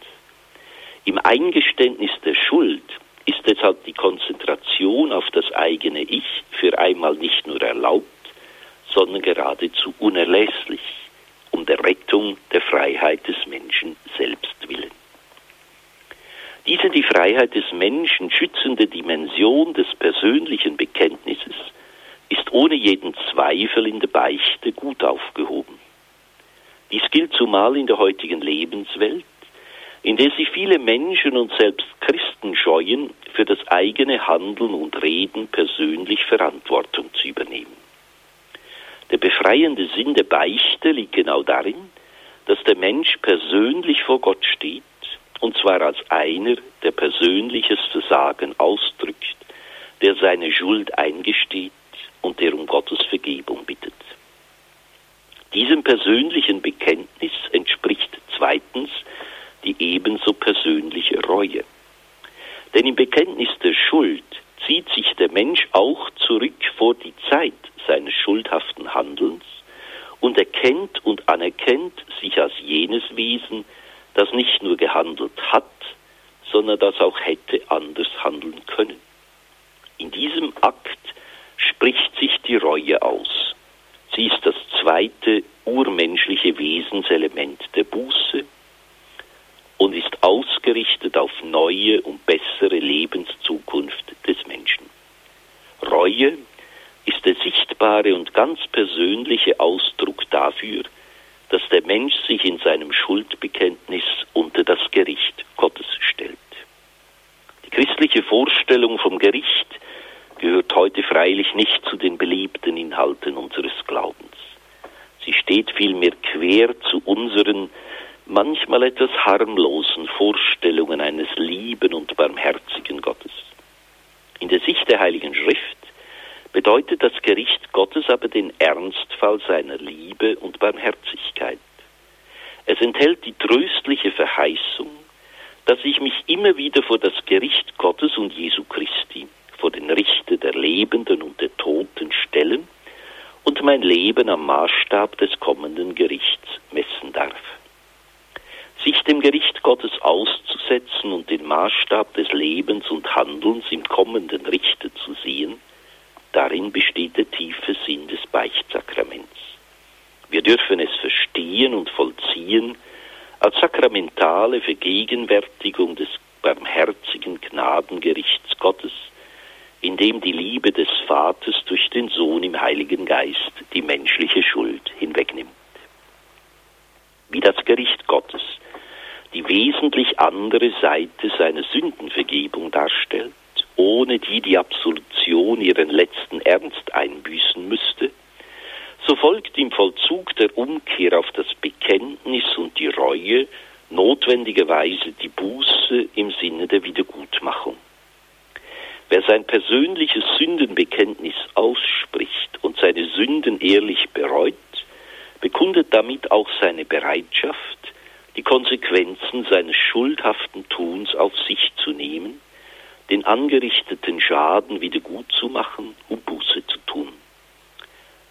Speaker 5: Im Eingeständnis der Schuld ist deshalb die Konzentration auf das eigene Ich für einmal nicht nur erlaubt, sondern geradezu unerlässlich, um der Rettung der Freiheit des Menschen selbst willen. Diese die Freiheit des Menschen schützende Dimension des persönlichen Bekenntnisses ist ohne jeden Zweifel in der Beichte gut aufgehoben. Dies gilt zumal in der heutigen Lebenswelt, in der sich viele Menschen und selbst Christen scheuen, für das eigene Handeln und Reden persönlich Verantwortung zu übernehmen. Der befreiende Sinn der Beichte liegt genau darin, dass der Mensch persönlich vor Gott steht und zwar als einer, der persönliches Versagen ausdrückt, der seine Schuld eingesteht und der um Gottes Vergebung bittet. Diesem persönlichen Bekenntnis entspricht zweitens die ebenso persönliche Reue. Denn im Bekenntnis der Schuld zieht sich der Mensch auch zurück vor die Zeit seines schuldhaften Handelns und erkennt und anerkennt sich als jenes Wesen, das nicht nur gehandelt hat, sondern das auch hätte anders handeln können. In diesem Akt spricht sich die Reue aus. Sie ist das zweite urmenschliche Wesenselement der Buße und ist ausgerichtet auf neue und bessere Lebenszukunft des Menschen. Reue ist der sichtbare und ganz persönliche Ausdruck dafür, dass der Mensch sich in seinem Schuldbekenntnis unter das Gericht Gottes stellt. Die christliche Vorstellung vom Gericht gehört heute freilich nicht zu den beliebten Inhalten unseres Glaubens. Sie steht vielmehr quer zu unseren manchmal etwas harmlosen Vorstellungen eines lieben und barmherzigen Gottes. In der Sicht der Heiligen Schrift bedeutet das Gericht Gottes aber den Ernstfall seiner Liebe und Barmherzigkeit. Es enthält die tröstliche Verheißung, dass ich mich immer wieder vor das Gericht Gottes und Jesu Christi, vor den Richter der Lebenden und der Toten stellen und mein Leben am Maßstab des kommenden Gerichts messen darf. Sich dem Gericht Gottes auszusetzen und den Maßstab des Lebens und Handelns im kommenden Richter zu sehen, Darin besteht der tiefe Sinn des Beichtsakraments. Wir dürfen es verstehen und vollziehen als sakramentale Vergegenwärtigung des barmherzigen Gnadengerichts Gottes, in dem die Liebe des Vaters durch den Sohn im Heiligen Geist die menschliche Schuld hinwegnimmt. Wie das Gericht Gottes die wesentlich andere Seite seiner Sündenvergebung darstellt, ohne die die Absolution ihren letzten Ernst einbüßen müsste, so folgt im Vollzug der Umkehr auf das Bekenntnis und die Reue notwendigerweise die Buße im Sinne der Wiedergutmachung. Wer sein persönliches Sündenbekenntnis ausspricht und seine Sünden ehrlich bereut, bekundet damit auch seine Bereitschaft, die Konsequenzen seines schuldhaften Tuns auf sich zu nehmen den angerichteten Schaden wieder gut zu machen und Buße zu tun.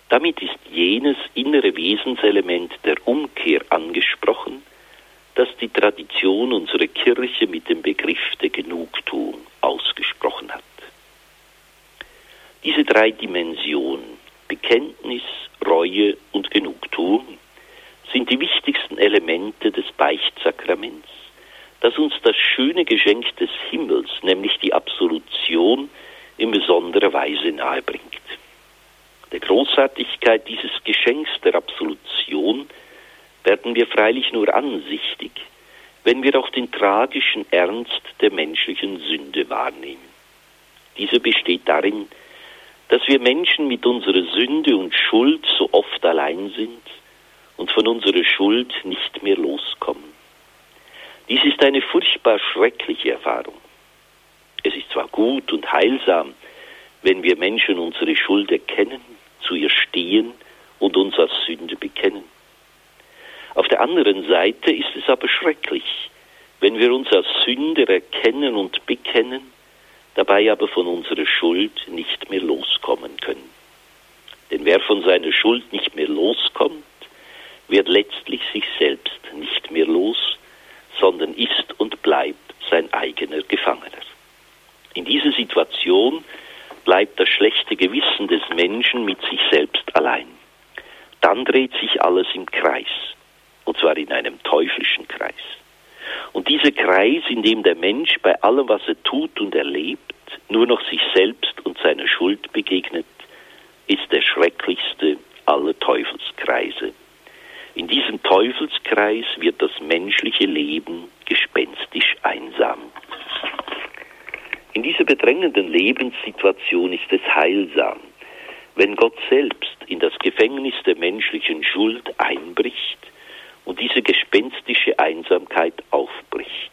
Speaker 5: Damit ist jenes innere Wesenselement der Umkehr angesprochen, das die Tradition unserer Kirche mit dem Begriff der Genugtuung ausgesprochen hat. Diese drei Dimensionen, Bekenntnis, Reue und Genugtuung, sind die wichtigsten Elemente des Beichtsakraments das uns das schöne Geschenk des Himmels, nämlich die Absolution, in besonderer Weise nahebringt. Der Großartigkeit dieses Geschenks der Absolution werden wir freilich nur ansichtig, wenn wir auch den tragischen Ernst der menschlichen Sünde wahrnehmen. Dieser besteht darin, dass wir Menschen mit unserer Sünde und Schuld so oft allein sind und von unserer Schuld nicht mehr loskommen. Dies ist eine furchtbar schreckliche Erfahrung. Es ist zwar gut und heilsam, wenn wir Menschen unsere Schuld erkennen, zu ihr stehen und uns als Sünde bekennen. Auf der anderen Seite ist es aber schrecklich, wenn wir uns als Sünder erkennen und bekennen, dabei aber von unserer Schuld nicht mehr loskommen können. Denn wer von seiner Schuld nicht mehr loskommt, wird letztlich sich selbst nicht mehr los, sondern ist und bleibt sein eigener Gefangener. In dieser Situation bleibt das schlechte Gewissen des Menschen mit sich selbst allein. Dann dreht sich alles im Kreis, und zwar in einem teuflischen Kreis. Und dieser Kreis, in dem der Mensch bei allem, was er tut und erlebt, nur noch sich selbst und seiner Schuld begegnet, ist der schrecklichste aller Teufelskreise. In diesem Teufelskreis wird das menschliche Leben gespenstisch einsam. In dieser bedrängenden Lebenssituation ist es heilsam, wenn Gott selbst in das Gefängnis der menschlichen Schuld einbricht und diese gespenstische Einsamkeit aufbricht.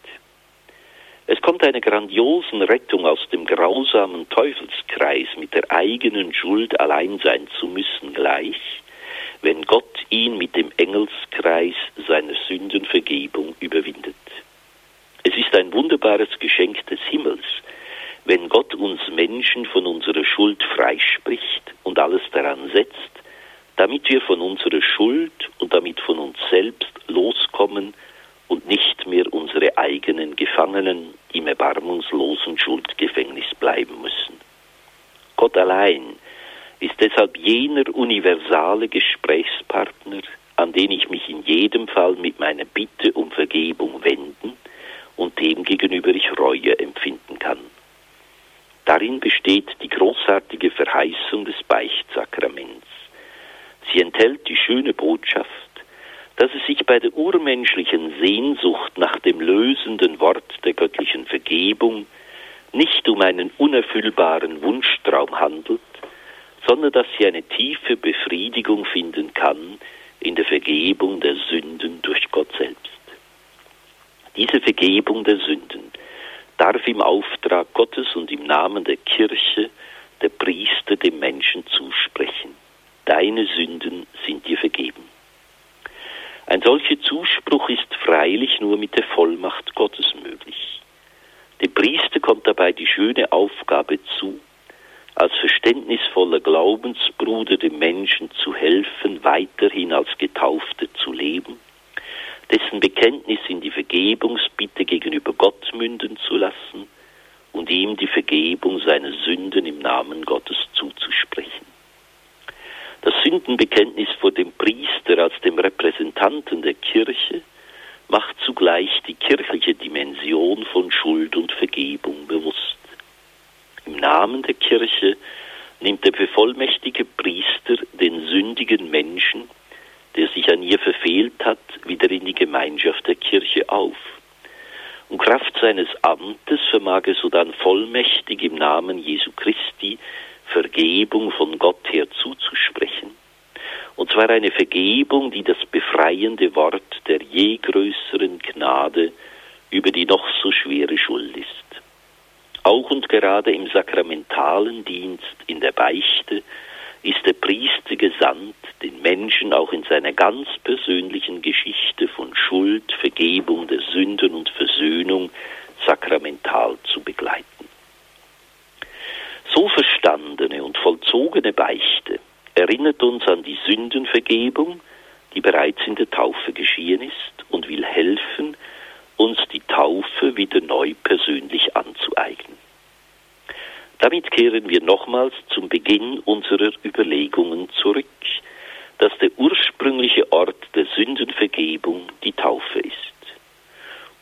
Speaker 5: Es kommt einer grandiosen Rettung aus dem grausamen Teufelskreis mit der eigenen Schuld allein sein zu müssen gleich, wenn Gott ihn mit dem Engelskreis seiner Sündenvergebung überwindet. Es ist ein wunderbares Geschenk des Himmels, wenn Gott uns Menschen von unserer Schuld freispricht und alles daran setzt, damit wir von unserer Schuld und damit von uns selbst loskommen und nicht mehr unsere eigenen Gefangenen im erbarmungslosen Schuldgefängnis bleiben müssen. Gott allein ist deshalb jener universale Gesprächspartner, an den ich mich in jedem Fall mit meiner Bitte um Vergebung wenden und dem gegenüber ich Reue empfinden kann. Darin besteht die großartige Verheißung des Beichtsakraments. Sie enthält die schöne Botschaft, dass es sich bei der urmenschlichen Sehnsucht nach dem lösenden Wort der göttlichen Vergebung nicht um einen unerfüllbaren Wunschtraum handelt, sondern dass sie eine tiefe Befriedigung finden kann in der Vergebung der Sünden durch Gott selbst. Diese Vergebung der Sünden darf im Auftrag Gottes und im Namen der Kirche der Priester dem Menschen zusprechen. Deine Sünden sind dir vergeben. Ein solcher Zuspruch ist freilich nur mit der Vollmacht Gottes möglich. Dem Priester kommt dabei die schöne Aufgabe zu, als verständnisvoller Glaubensbruder dem Menschen zu helfen, weiterhin als Getaufte zu leben dessen Bekenntnis in die Vergebungsbitte gegenüber Gott münden zu lassen und ihm die Vergebung seiner Sünden im Namen Gottes zuzusprechen. Das Sündenbekenntnis vor dem Priester als dem Repräsentanten der Kirche macht zugleich die kirchliche Dimension von Schuld und Vergebung bewusst. Im Namen der Kirche nimmt der bevollmächtige Priester den sündigen Menschen der sich an ihr verfehlt hat, wieder in die Gemeinschaft der Kirche auf. Und Kraft seines Amtes vermag er sodann vollmächtig im Namen Jesu Christi Vergebung von Gott her zuzusprechen. Und zwar eine Vergebung, die das befreiende Wort der je größeren Gnade über die noch so schwere Schuld ist. Auch und gerade im sakramentalen Dienst, in der Beichte, ist der Priester gesandt, den Menschen auch in seiner ganz persönlichen Geschichte von Schuld, Vergebung der Sünden und Versöhnung sakramental zu begleiten. So verstandene und vollzogene Beichte erinnert uns an die Sündenvergebung, die bereits in der Taufe geschehen ist und will helfen, uns die Taufe wieder neu persönlich anzueignen. Damit kehren wir nochmals zum Beginn unserer Überlegungen zurück, dass der ursprüngliche Ort der Sündenvergebung die Taufe ist.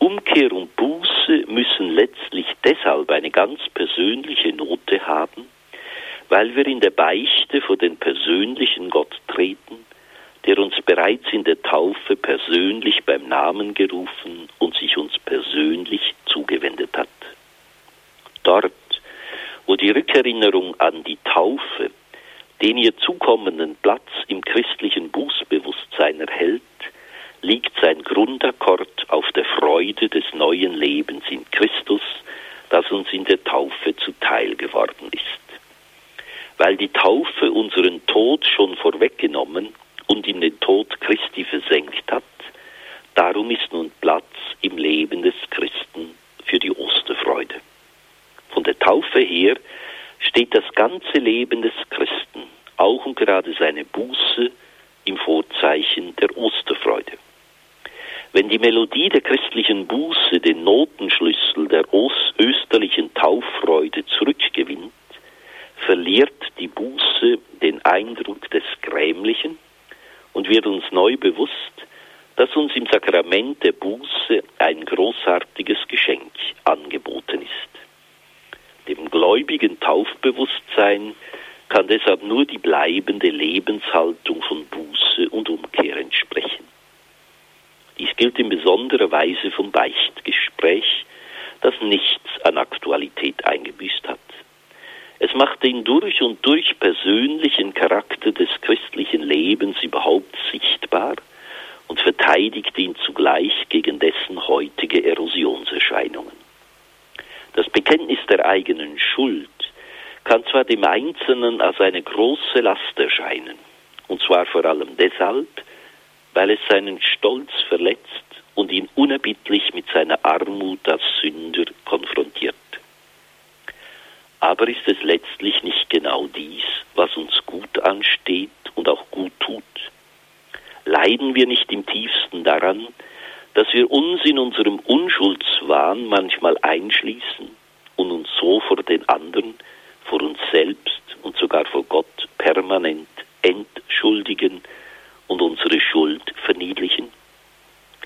Speaker 5: Umkehr und Buße müssen letztlich deshalb eine ganz persönliche Note haben, weil wir in der Beichte vor den persönlichen Gott treten, der uns bereits in der Taufe persönlich beim Namen gerufen und sich uns persönlich zugewendet hat. Dort wo die Rückerinnerung an die Taufe den ihr zukommenden Platz im christlichen Bußbewusstsein erhält, liegt sein Grundakkord auf der Freude des neuen Lebens in Christus, das uns in der Taufe zuteil geworden ist. Weil die Taufe unseren Tod schon vorweggenommen und in den Tod Christi versenkt hat, darum ist nun Platz im Leben des Christen für die Osterfreude. Von der Taufe her steht das ganze Leben des Christen, auch und gerade Buße im Vorzeichen der Osterfreude. Wenn die Melodie der christlichen Buße den Notenschlüssel der österlichen Tauffreude zurückgewinnt, verliert die Buße den Eindruck des Grämlichen und wird uns neu bewusst, dass uns im Sakrament der Buße ein großartiges Geschenk angeboten ist. Dem gläubigen Taufbewusstsein kann deshalb nur die bleibende Lebenshaltung von Buße und Umkehr entsprechen. Dies gilt in besonderer Weise vom Beichtgespräch, das nichts an Aktualität eingebüßt hat. Es macht den durch und durch persönlichen Charakter des christlichen Lebens überhaupt sichtbar und verteidigt ihn zugleich gegen dessen heutige Erosionserscheinungen. Das Bekenntnis der eigenen Schuld kann zwar dem Einzelnen als eine große Last erscheinen, und zwar vor allem deshalb, weil es seinen Stolz verletzt und ihn unerbittlich mit seiner Armut als Sünder konfrontiert. Aber ist es letztlich nicht genau dies, was uns gut ansteht und auch gut tut? Leiden wir nicht im tiefsten daran, dass wir uns in unserem Unschuldswahn manchmal einschließen und uns so vor den anderen, vor uns selbst und sogar vor Gott permanent entschuldigen und unsere Schuld verniedlichen?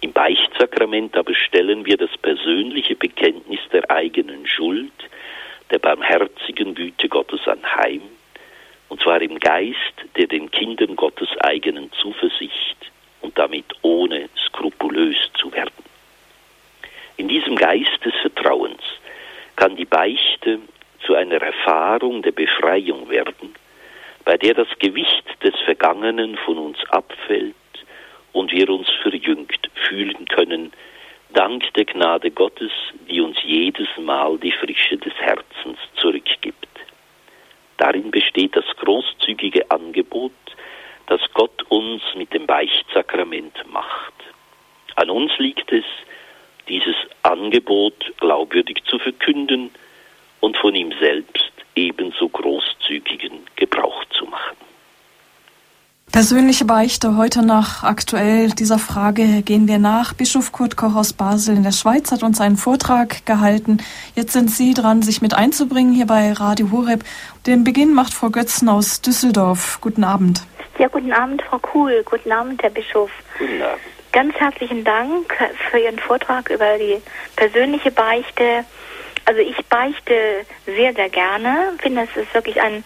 Speaker 5: Im Beichtsakrament aber stellen wir das persönliche Bekenntnis der eigenen Schuld, der barmherzigen Güte Gottes anheim, und zwar im Geist der den Kindern Gottes eigenen Zuversicht und damit ohne skrupulös zu werden. In diesem Geist des Vertrauens kann die Beichte zu einer Erfahrung der Befreiung werden, bei der das Gewicht des Vergangenen von uns abfällt und wir uns verjüngt fühlen können, dank der Gnade Gottes, die uns jedes Mal die Frische des Herzens zurückgibt. Darin besteht das großzügige Angebot, das Gott uns mit dem Beichtsakrament macht. An uns liegt es, dieses Angebot glaubwürdig zu verkünden und von ihm selbst ebenso großzügigen Gebrauch zu machen.
Speaker 1: Persönliche Beichte heute nach aktuell dieser Frage gehen wir nach. Bischof Kurt Koch aus Basel in der Schweiz hat uns einen Vortrag gehalten. Jetzt sind Sie dran, sich mit einzubringen hier bei Radio Horeb. Den Beginn macht Frau Götzen aus Düsseldorf. Guten Abend.
Speaker 6: Ja, guten Abend, Frau Kuhl. Guten Abend, Herr Bischof.
Speaker 5: Guten Abend.
Speaker 6: Ganz herzlichen Dank für Ihren Vortrag über die persönliche Beichte. Also ich beichte sehr, sehr gerne. Ich finde, es ist wirklich ein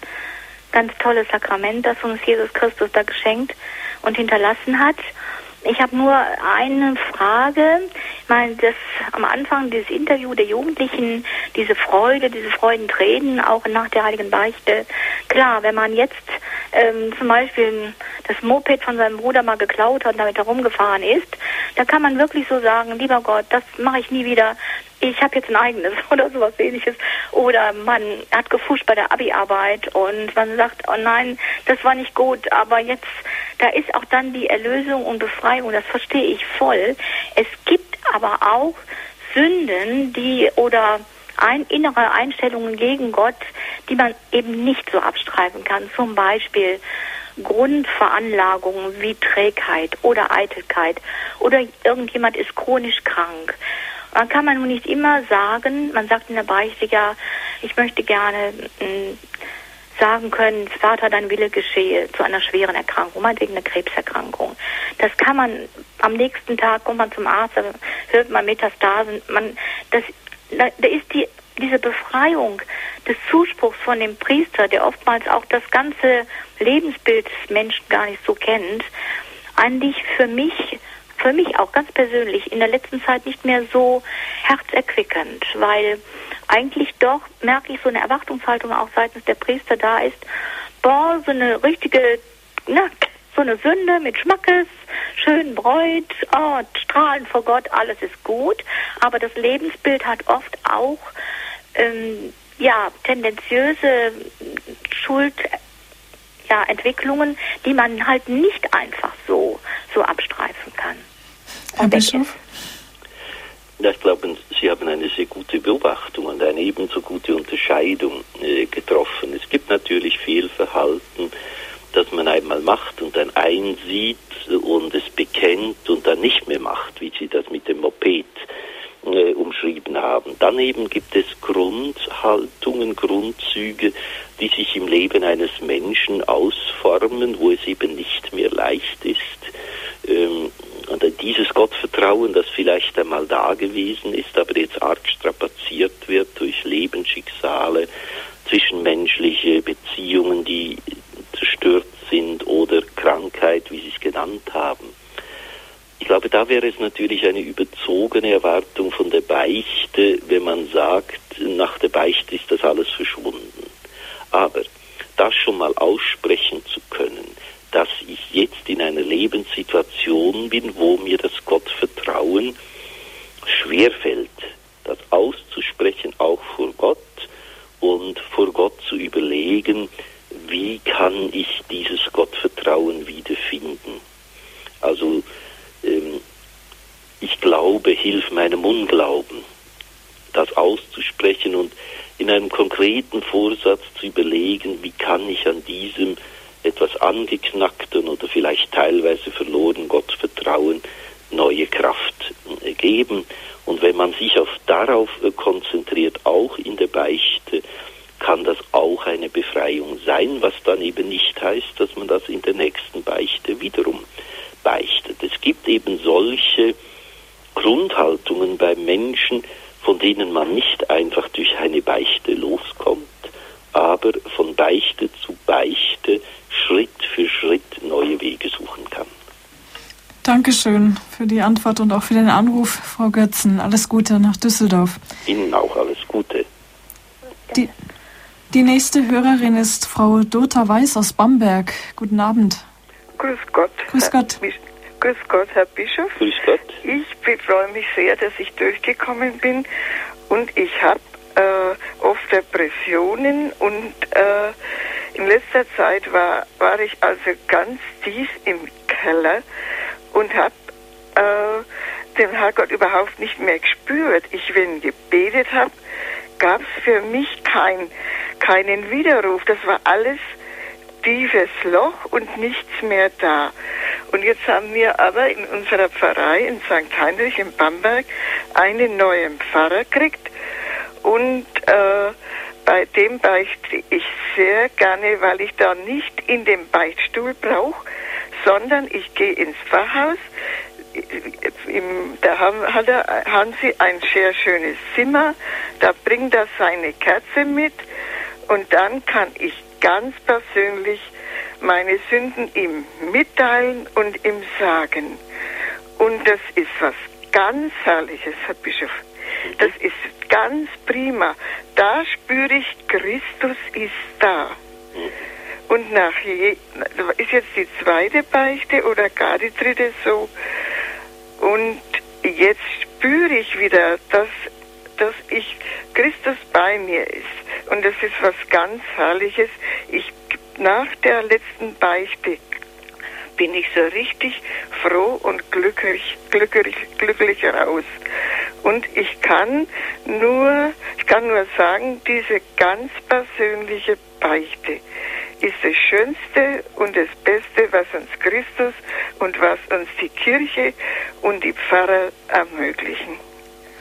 Speaker 6: ganz tolles Sakrament, das uns Jesus Christus da geschenkt und hinterlassen hat. Ich habe nur eine Frage. Meine, das am Anfang dieses Interview der Jugendlichen, diese Freude, diese Freudentränen, auch nach der Heiligen Beichte. Klar, wenn man jetzt ähm, zum Beispiel das Moped von seinem Bruder mal geklaut hat und damit herumgefahren ist, da kann man wirklich so sagen, lieber Gott, das mache ich nie wieder ich habe jetzt ein eigenes [laughs] oder sowas ähnliches. Oder man hat gefuscht bei der Abi-Arbeit und man sagt, oh nein, das war nicht gut, aber jetzt, da ist auch dann die Erlösung und Befreiung, das verstehe ich voll. Es gibt aber auch Sünden, die oder ein, innere Einstellungen gegen Gott, die man eben nicht so abstreifen kann. Zum Beispiel Grundveranlagungen wie Trägheit oder Eitelkeit oder irgendjemand ist chronisch krank man kann man nun nicht immer sagen, man sagt in der Beichte, ja, ich möchte gerne mm, sagen können, Vater, dein Wille geschehe zu einer schweren Erkrankung, meinetwegen eine Krebserkrankung. Das kann man am nächsten Tag, kommt man zum Arzt, hört man Metastasen, man, das, da, da ist die, diese Befreiung des Zuspruchs von dem Priester, der oftmals auch das ganze Lebensbild des Menschen gar nicht so kennt, eigentlich für mich für mich auch ganz persönlich in der letzten Zeit nicht mehr so herzerquickend, weil eigentlich doch merke ich so eine Erwartungshaltung auch seitens der Priester da ist, boah, so eine richtige, na, so eine Sünde mit Schmackes, schön bräut, oh, strahlen vor Gott, alles ist gut, aber das Lebensbild hat oft auch ähm, ja tendenziöse Schuld ja, Entwicklungen, die man halt nicht einfach so, so abstreifen kann.
Speaker 1: Herr Bischof?
Speaker 5: Ich glaube, Sie haben eine sehr gute Beobachtung und eine ebenso gute Unterscheidung äh, getroffen. Es gibt natürlich Fehlverhalten, das man einmal macht und dann einsieht und es bekennt und dann nicht mehr macht, wie Sie das mit dem Moped äh, umschrieben haben. Daneben gibt es Grundhaltungen, Grundzüge, die sich im Leben eines Menschen ausformen, wo es eben nicht mehr leicht ist. Ähm, und dieses Gottvertrauen, das vielleicht einmal da gewesen ist, aber jetzt arg strapaziert wird durch Lebensschicksale, zwischenmenschliche Beziehungen, die zerstört sind oder Krankheit, wie Sie es genannt haben. Ich glaube, da wäre es natürlich eine überzogene Erwartung von der Beichte, wenn man sagt, nach der Beichte ist das alles verschwunden. Aber das schon mal aussprechen zu können, dass ich jetzt in einer Lebenssituation bin, wo mir das Gottvertrauen schwerfällt, das auszusprechen, auch vor Gott und vor Gott zu überlegen, wie kann ich dieses Gottvertrauen wiederfinden. Also ähm, ich glaube, hilf meinem Unglauben, das auszusprechen und in einem konkreten Vorsatz zu überlegen, wie kann ich an diesem etwas angeknackten oder vielleicht teilweise verloren Gottvertrauen neue Kraft äh, geben. Und wenn man sich auf darauf äh, konzentriert, auch in der Beichte, kann das auch eine Befreiung sein, was dann eben nicht heißt, dass man das in der nächsten Beichte wiederum beichtet. Es gibt eben solche Grundhaltungen beim Menschen, von denen man nicht einfach durch eine Beichte loskommt, aber von Beichte zu Beichte Schritt für Schritt neue Wege suchen kann.
Speaker 1: Dankeschön für die Antwort und auch für den Anruf, Frau Götzen. Alles Gute nach Düsseldorf.
Speaker 5: Ihnen auch alles Gute.
Speaker 1: Die, die nächste Hörerin ist Frau Dota Weiß aus Bamberg. Guten Abend.
Speaker 7: Grüß Gott.
Speaker 1: Grüß Gott.
Speaker 7: Herr, Grüß Gott, Herr Bischof.
Speaker 5: Grüß Gott.
Speaker 7: Ich freue mich sehr, dass ich durchgekommen bin und ich habe äh, oft Depressionen und äh, in letzter Zeit war, war ich also ganz tief im Keller und habe den Herrgott überhaupt nicht mehr gespürt. Ich, wenn gebetet habe, gab es für mich kein, keinen Widerruf. Das war alles tiefes Loch und nichts mehr da. Und jetzt haben wir aber in unserer Pfarrei in St. Heinrich in Bamberg einen neuen Pfarrer gekriegt und äh, bei dem beichte ich sehr gerne, weil ich da nicht in den Beichtstuhl brauche, sondern ich gehe ins Pfarrhaus. Im, da haben, hat er, haben sie ein sehr schönes Zimmer, da bringt er seine Kerze mit und dann kann ich ganz persönlich meine Sünden ihm mitteilen und ihm sagen. Und das ist was ganz Herrliches, Herr Bischof. Das ist ganz prima. Da spüre ich, Christus ist da. Und nach je, ist jetzt die zweite Beichte oder gar die dritte so. Und jetzt spüre ich wieder, dass, dass ich Christus bei mir ist. Und das ist was ganz Herrliches. Ich, nach der letzten Beichte bin ich so richtig froh und glücklich, glücklich, glücklich raus. Und ich kann nur, ich kann nur sagen, diese ganz persönliche Beichte ist das Schönste und das Beste, was uns Christus und was uns die Kirche und die Pfarrer ermöglichen.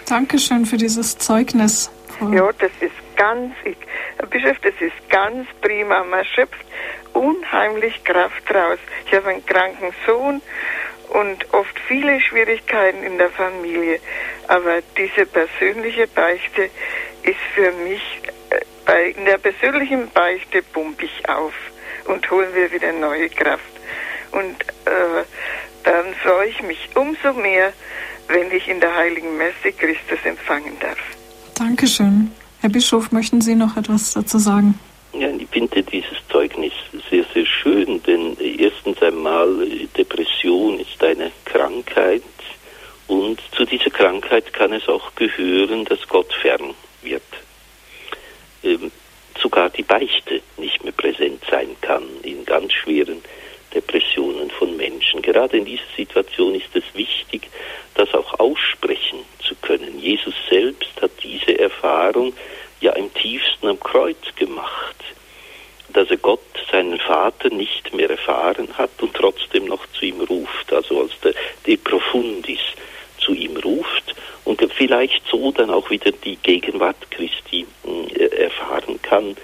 Speaker 1: Dankeschön für dieses Zeugnis.
Speaker 7: Ja, das ist ganz, ich, Herr Bischof, das ist ganz prima. Man schöpft unheimlich Kraft raus. Ich habe einen kranken Sohn und oft viele Schwierigkeiten in der Familie. Aber diese persönliche Beichte ist für mich, bei, in der persönlichen Beichte pumpe ich auf und holen wir wieder neue Kraft. Und äh, dann freue ich mich umso mehr, wenn ich in der Heiligen Messe Christus empfangen darf.
Speaker 1: Dankeschön. Herr Bischof, möchten Sie noch etwas dazu sagen?
Speaker 5: Ja, ich finde dieses Zeugnis sehr, sehr schön, denn erstens einmal, Depression ist eine Krankheit und zu dieser Krankheit kann es auch gehören, dass Gott fern wird. Ähm, sogar die Beichte nicht mehr präsent sein kann in ganz schweren Depressionen von Menschen. Gerade in dieser Situation ist es wichtig, das auch aussprechen zu können. Jesus selbst hat diese Erfahrung ja im tiefsten am Kreuz gemacht dass er Gott, seinen Vater, nicht mehr erfahren hat und trotzdem noch zu ihm ruft, also als der De Profundis zu ihm ruft und vielleicht so dann auch wieder die Gegenwart Christi äh, erfahren kann.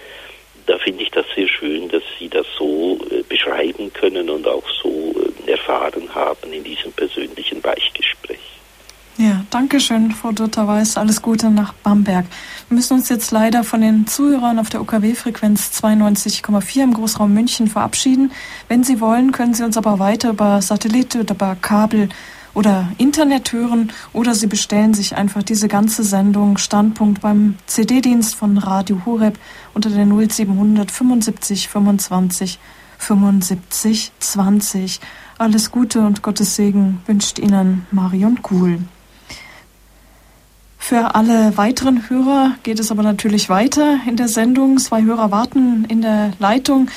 Speaker 5: Da finde ich das sehr schön, dass Sie das so äh, beschreiben können und auch so äh, erfahren haben in diesem persönlichen Beichtgespräch.
Speaker 1: Ja, danke schön, Frau Dutterweiß. Alles Gute nach Bamberg. Wir müssen uns jetzt leider von den Zuhörern auf der UKW-Frequenz 92,4 im Großraum München verabschieden. Wenn Sie wollen, können Sie uns aber weiter über Satellit oder über Kabel oder Internet hören oder Sie bestellen sich einfach diese ganze Sendung Standpunkt beim CD-Dienst von Radio Horeb unter der 0700 75 25 75 20. Alles Gute und Gottes Segen wünscht Ihnen Marion Kuhl. Für alle weiteren Hörer geht es aber natürlich weiter in der Sendung. Zwei Hörer warten in der Leitung.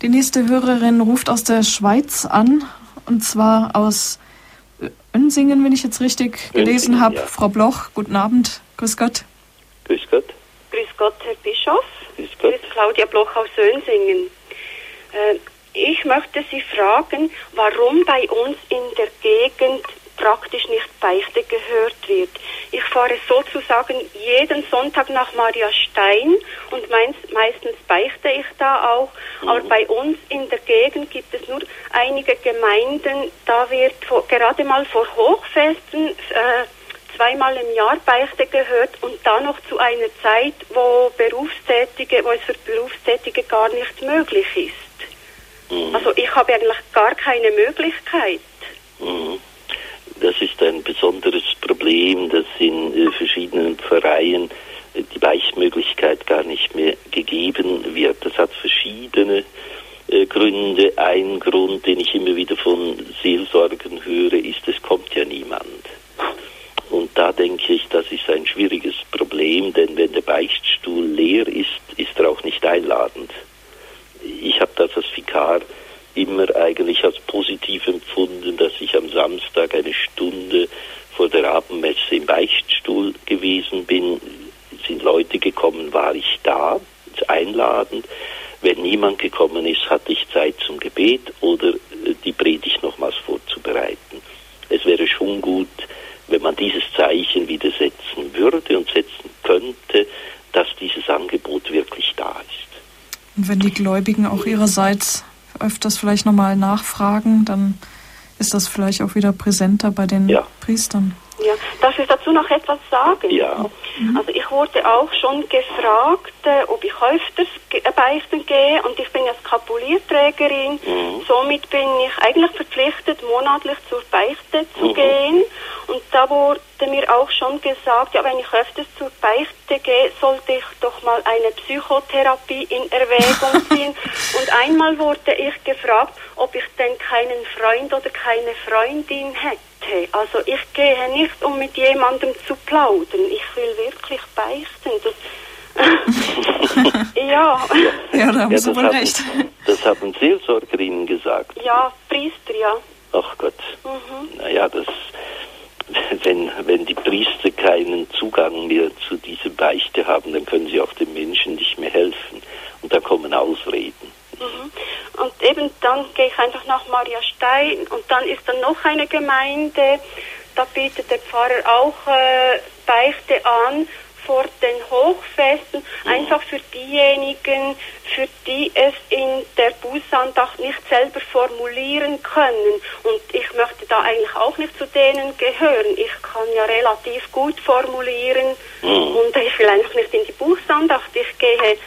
Speaker 1: Die nächste Hörerin ruft aus der Schweiz an, und zwar aus Önsingen, wenn ich jetzt richtig gelesen habe. Ja. Frau Bloch, guten Abend. Grüß Gott.
Speaker 8: Grüß Gott. Grüß Gott, Herr Bischof. Grüß Gott. Grüß Claudia Bloch aus Önsingen. Äh, ich möchte Sie fragen, warum bei uns in der Gegend praktisch nicht Beichte gehört wird. Ich fahre sozusagen jeden Sonntag nach Maria Stein und meistens beichte ich da auch. Mhm. Aber bei uns in der Gegend gibt es nur einige Gemeinden, da wird gerade mal vor Hochfesten äh, zweimal im Jahr Beichte gehört und da noch zu einer Zeit, wo Berufstätige, wo es für Berufstätige gar nicht möglich ist. Mhm. Also ich habe eigentlich gar keine Möglichkeit.
Speaker 5: Mhm. Das ist ein besonderes Problem, dass in äh, verschiedenen Pfarreien äh, die Beichtmöglichkeit gar nicht mehr gegeben wird. Das hat verschiedene äh, Gründe. Ein Grund, den ich immer wieder von Seelsorgen höre, ist, es kommt ja niemand. Und da denke ich, das ist ein schwieriges Problem, denn wenn der Beichtstuhl leer ist, ist er auch nicht einladend. Ich habe das als Vikar immer eigentlich als positiv empfunden, dass ich am Samstag eine Stunde vor der Abendmesse im Beichtstuhl gewesen bin. Sind Leute gekommen, war ich da, einladend. Wenn niemand gekommen ist, hatte ich Zeit zum Gebet oder äh, die Predigt nochmals vorzubereiten. Es wäre schon gut, wenn man dieses Zeichen wieder setzen würde und setzen könnte, dass dieses Angebot wirklich da ist.
Speaker 1: Und wenn die Gläubigen auch ihrerseits öfters vielleicht nochmal nachfragen, dann ist das vielleicht auch wieder präsenter bei den ja. Priestern.
Speaker 8: Ja, darf ich dazu noch etwas sagen?
Speaker 5: Ja.
Speaker 8: Mhm. Also ich wurde auch schon gefragt, äh, ob ich öfters äh, beichten gehe und ich bin ja Skapulierträgerin. Mhm. Somit bin ich eigentlich verpflichtet, monatlich zur Beichte zu mhm. gehen. Und da wurde mir auch schon gesagt, ja, wenn ich öfters zur Beichte gehe, sollte ich doch mal eine Psychotherapie in Erwägung [laughs] ziehen. und einmal wurde ich gefragt, ob ich denn keinen Freund oder keine Freundin hätte. Also ich gehe nicht, um mit jemandem zu plaudern. Ich will wirklich beichten. Das [laughs] ja.
Speaker 1: Ja, da haben ja, Sie wohl recht.
Speaker 5: Das haben Seelsorger Ihnen gesagt.
Speaker 8: Ja, Priester, ja.
Speaker 5: Ach Gott. Mhm. Naja, das, wenn, wenn die Priester keinen Zugang mehr zu dieser Beichte haben, dann können sie auch den Menschen nicht mehr helfen. Und da kommen Ausreden.
Speaker 8: Mhm. Und eben dann gehe ich einfach nach Maria Stein und dann ist dann noch eine Gemeinde, da bietet der Pfarrer auch äh, Beichte an vor den Hochfesten, mhm. einfach für diejenigen, für die es in der Bußandacht nicht selber formulieren können. Und ich möchte da eigentlich auch nicht zu denen gehören. Ich kann ja relativ gut formulieren mhm. und ich will einfach nicht in die Bußandacht. Ich gehe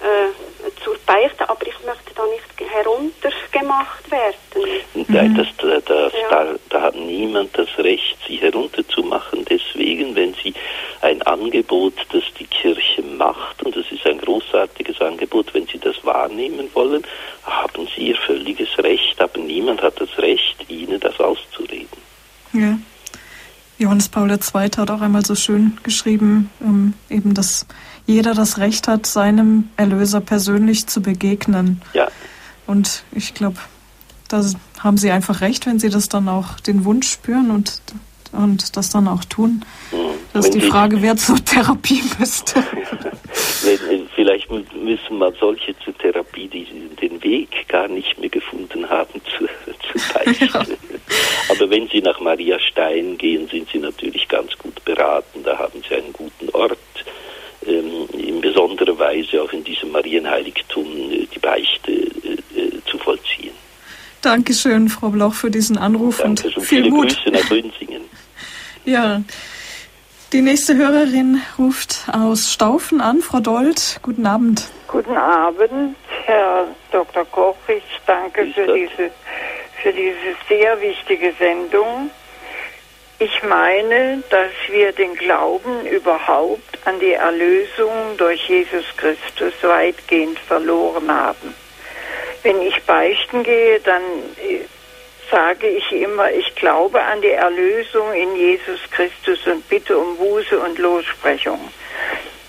Speaker 8: äh, zur Beichte, aber ich möchte da nicht heruntergemacht werden.
Speaker 5: Nein, das, das, ja. da, da hat niemand das Recht, sie herunterzumachen. Deswegen, wenn sie ein Angebot, das die Kirche macht, und das ist ein großartiges Angebot, wenn sie das wahrnehmen wollen, haben sie ihr völliges Recht, aber niemand hat das Recht, ihnen das auszureden.
Speaker 1: Ja. Johannes Paul II. hat auch einmal so schön geschrieben, ähm, eben, dass jeder das Recht hat, seinem Erlöser persönlich zu begegnen.
Speaker 5: Ja.
Speaker 1: Und ich glaube, da haben Sie einfach recht, wenn Sie das dann auch den Wunsch spüren und, und das dann auch tun. Mhm. Das ist die Frage, wer zur Therapie müsste. [laughs]
Speaker 5: Vielleicht müssen mal solche zur Therapie, die den Weg gar nicht mehr gefunden haben, zu, zu [laughs] beichten. Ja. Aber wenn Sie nach Maria Stein gehen, sind Sie natürlich ganz gut beraten. Da haben Sie einen guten Ort. Ähm, in besonderer Weise auch in diesem Marienheiligtum äh, die Beichte äh, äh, zu vollziehen.
Speaker 1: Dankeschön, Frau Bloch, für diesen Anruf
Speaker 5: Danke,
Speaker 1: und viel Mut.
Speaker 5: Grüße nach Rünsingen. [laughs]
Speaker 1: ja. Die nächste Hörerin ruft aus Staufen an. Frau Dold, guten Abend.
Speaker 9: Guten Abend, Herr Dr. Koch. Ich danke für diese, für diese sehr wichtige Sendung. Ich meine, dass wir den Glauben überhaupt an die Erlösung durch Jesus Christus weitgehend verloren haben. Wenn ich beichten gehe, dann sage ich immer, ich glaube an die Erlösung in Jesus Christus und bitte um Buße und Lossprechung.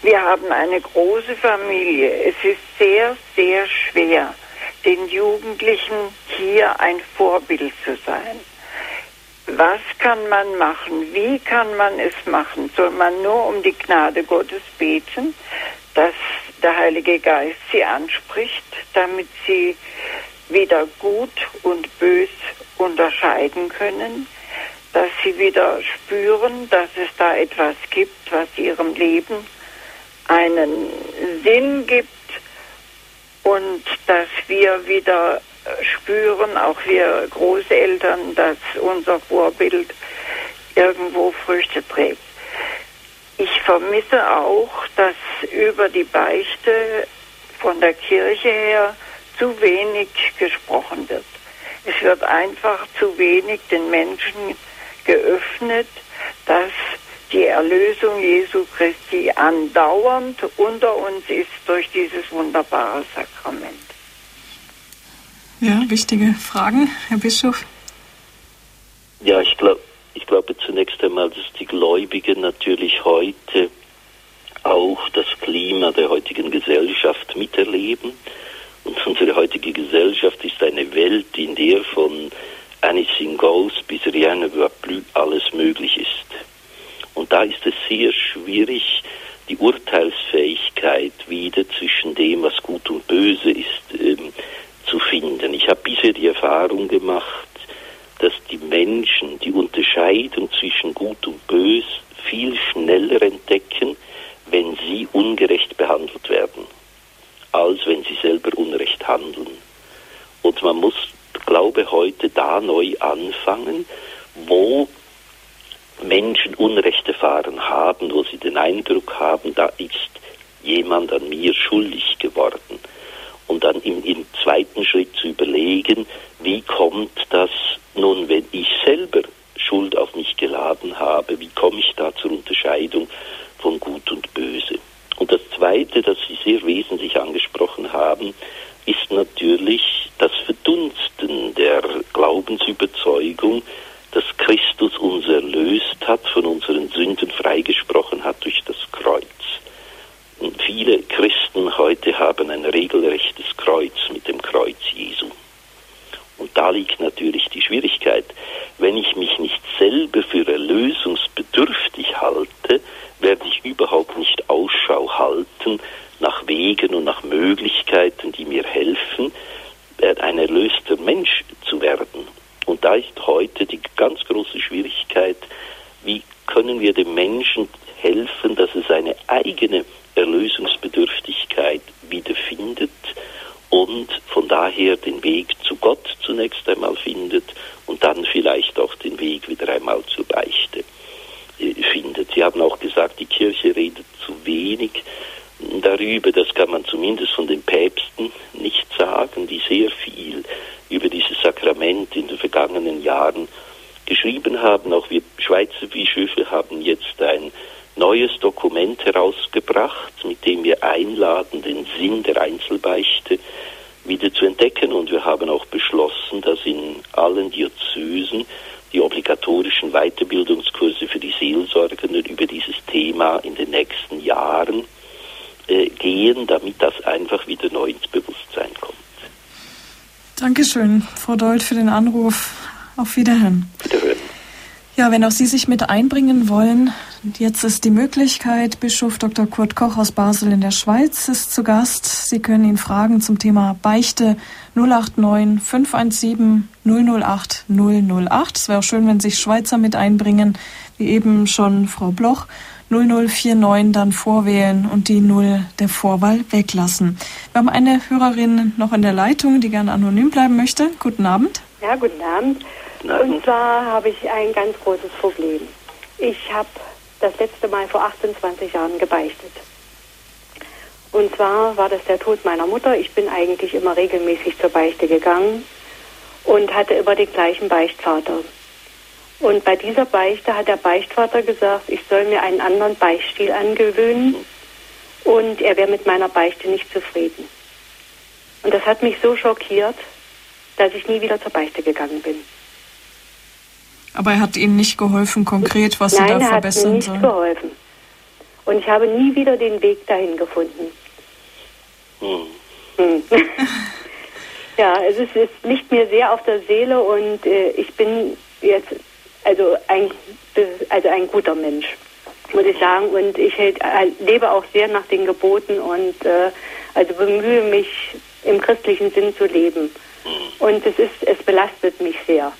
Speaker 9: Wir haben eine große Familie. Es ist sehr, sehr schwer, den Jugendlichen hier ein Vorbild zu sein. Was kann man machen? Wie kann man es machen? Soll man nur um die Gnade Gottes beten, dass der Heilige Geist sie anspricht, damit sie wieder gut und bös unterscheiden können, dass sie wieder spüren, dass es da etwas gibt, was ihrem Leben einen Sinn gibt und dass wir wieder spüren, auch wir Großeltern, dass unser Vorbild irgendwo Früchte trägt. Ich vermisse auch, dass über die Beichte von der Kirche her zu wenig gesprochen wird. Es wird einfach zu wenig den Menschen geöffnet, dass die Erlösung Jesu Christi andauernd unter uns ist durch dieses wunderbare Sakrament.
Speaker 1: Ja, wichtige Fragen, Herr Bischof.
Speaker 5: Ja, ich glaube, ich glaube zunächst einmal, dass die Gläubigen natürlich heute auch das Klima der heutigen Gesellschaft miterleben und unsere heutige Gesellschaft ist eine Welt, in der von anything goes bis rien ne plus alles möglich ist. Und da ist es sehr schwierig, die Urteilsfähigkeit wieder zwischen dem, was gut und böse ist, ähm, zu finden. Ich habe bisher die Erfahrung gemacht, dass die Menschen die Unterscheidung zwischen gut und bös viel schneller entdecken, wenn sie ungerecht behandelt werden als wenn sie selber Unrecht handeln. Und man muss, glaube heute da neu anfangen, wo Menschen Unrecht erfahren haben, wo sie den Eindruck haben, da ist jemand an mir schuldig geworden. Und dann im, im zweiten Schritt zu überlegen, wie kommt das nun, wenn ich selber Schuld auf mich geladen habe, wie komme ich da zur Unterscheidung von Gut und Böse? Und das Zweite, das Sie sehr wesentlich angesprochen haben, ist natürlich das Verdunsten der Glaubensüberzeugung, dass Christus uns erlöst hat, von unseren Sünden freigesprochen hat durch das Kreuz. Viele Christen heute haben ein regelrechtes Kreuz mit dem Kreuz Jesu. Und da liegt natürlich die Schwierigkeit. Wenn ich mich nicht selber für erlösungsbedürftig halte, werde ich überhaupt nicht Ausschau halten nach Wegen und nach Möglichkeiten, die mir helfen, ein erlöster Mensch zu werden. Und da ist heute die ganz große Schwierigkeit, wie können wir dem Menschen helfen, dass er seine eigene Erlösungsbedürftigkeit wiederfindet und von daher den Weg zu Gott zunächst einmal findet und dann vielleicht auch den Weg wieder einmal zur Beichte. Äh, findet. Sie haben auch gesagt, die Kirche redet zu wenig darüber, das kann man zumindest von den Päpsten nicht sagen, die sehr viel über dieses Sakrament in den vergangenen Jahren geschrieben haben. Auch wir Schweizer Bischöfe haben jetzt ein neues Dokument herausgebracht, mit dem wir einladen, den Sinn der Einzelbeichte wieder zu entdecken. Und wir haben auch beschlossen, dass in allen Diözesen die obligatorischen Weiterbildungskurse für die Seelsorgenden über dieses Thema in den nächsten Jahren äh, gehen, damit das einfach wieder neu ins Bewusstsein kommt.
Speaker 1: Dankeschön, Frau Deut, für den Anruf. Auf Wiederhören.
Speaker 5: Wiederhören.
Speaker 1: Ja, wenn auch Sie sich mit einbringen wollen, jetzt ist die Möglichkeit. Bischof Dr. Kurt Koch aus Basel in der Schweiz ist zu Gast. Sie können ihn fragen zum Thema Beichte 089 517 008 008. Es wäre auch schön, wenn sich Schweizer mit einbringen, wie eben schon Frau Bloch. 0049 dann vorwählen und die Null der Vorwahl weglassen. Wir haben eine Hörerin noch in der Leitung, die gerne anonym bleiben möchte. Guten Abend.
Speaker 10: Ja, guten Abend. Und zwar habe ich ein ganz großes Problem. Ich habe das letzte Mal vor 28 Jahren gebeichtet. Und zwar war das der Tod meiner Mutter. Ich bin eigentlich immer regelmäßig zur Beichte gegangen und hatte immer den gleichen Beichtvater. Und bei dieser Beichte hat der Beichtvater gesagt, ich soll mir einen anderen Beichtsstil angewöhnen und er wäre mit meiner Beichte nicht zufrieden. Und das hat mich so schockiert, dass ich nie wieder zur Beichte gegangen bin.
Speaker 1: Aber er hat Ihnen nicht geholfen, konkret, was
Speaker 10: Nein,
Speaker 1: Sie da
Speaker 10: er
Speaker 1: verbessern
Speaker 10: hat mir nicht
Speaker 1: sollen?
Speaker 10: geholfen. Und ich habe nie wieder den Weg dahin gefunden. Hm. [laughs] ja, es ist, es liegt mir sehr auf der Seele und äh, ich bin jetzt also ein, also ein guter Mensch, muss ich sagen. Und ich hält, äh, lebe auch sehr nach den Geboten und äh, also bemühe mich im christlichen Sinn zu leben. Und es ist, es belastet mich sehr.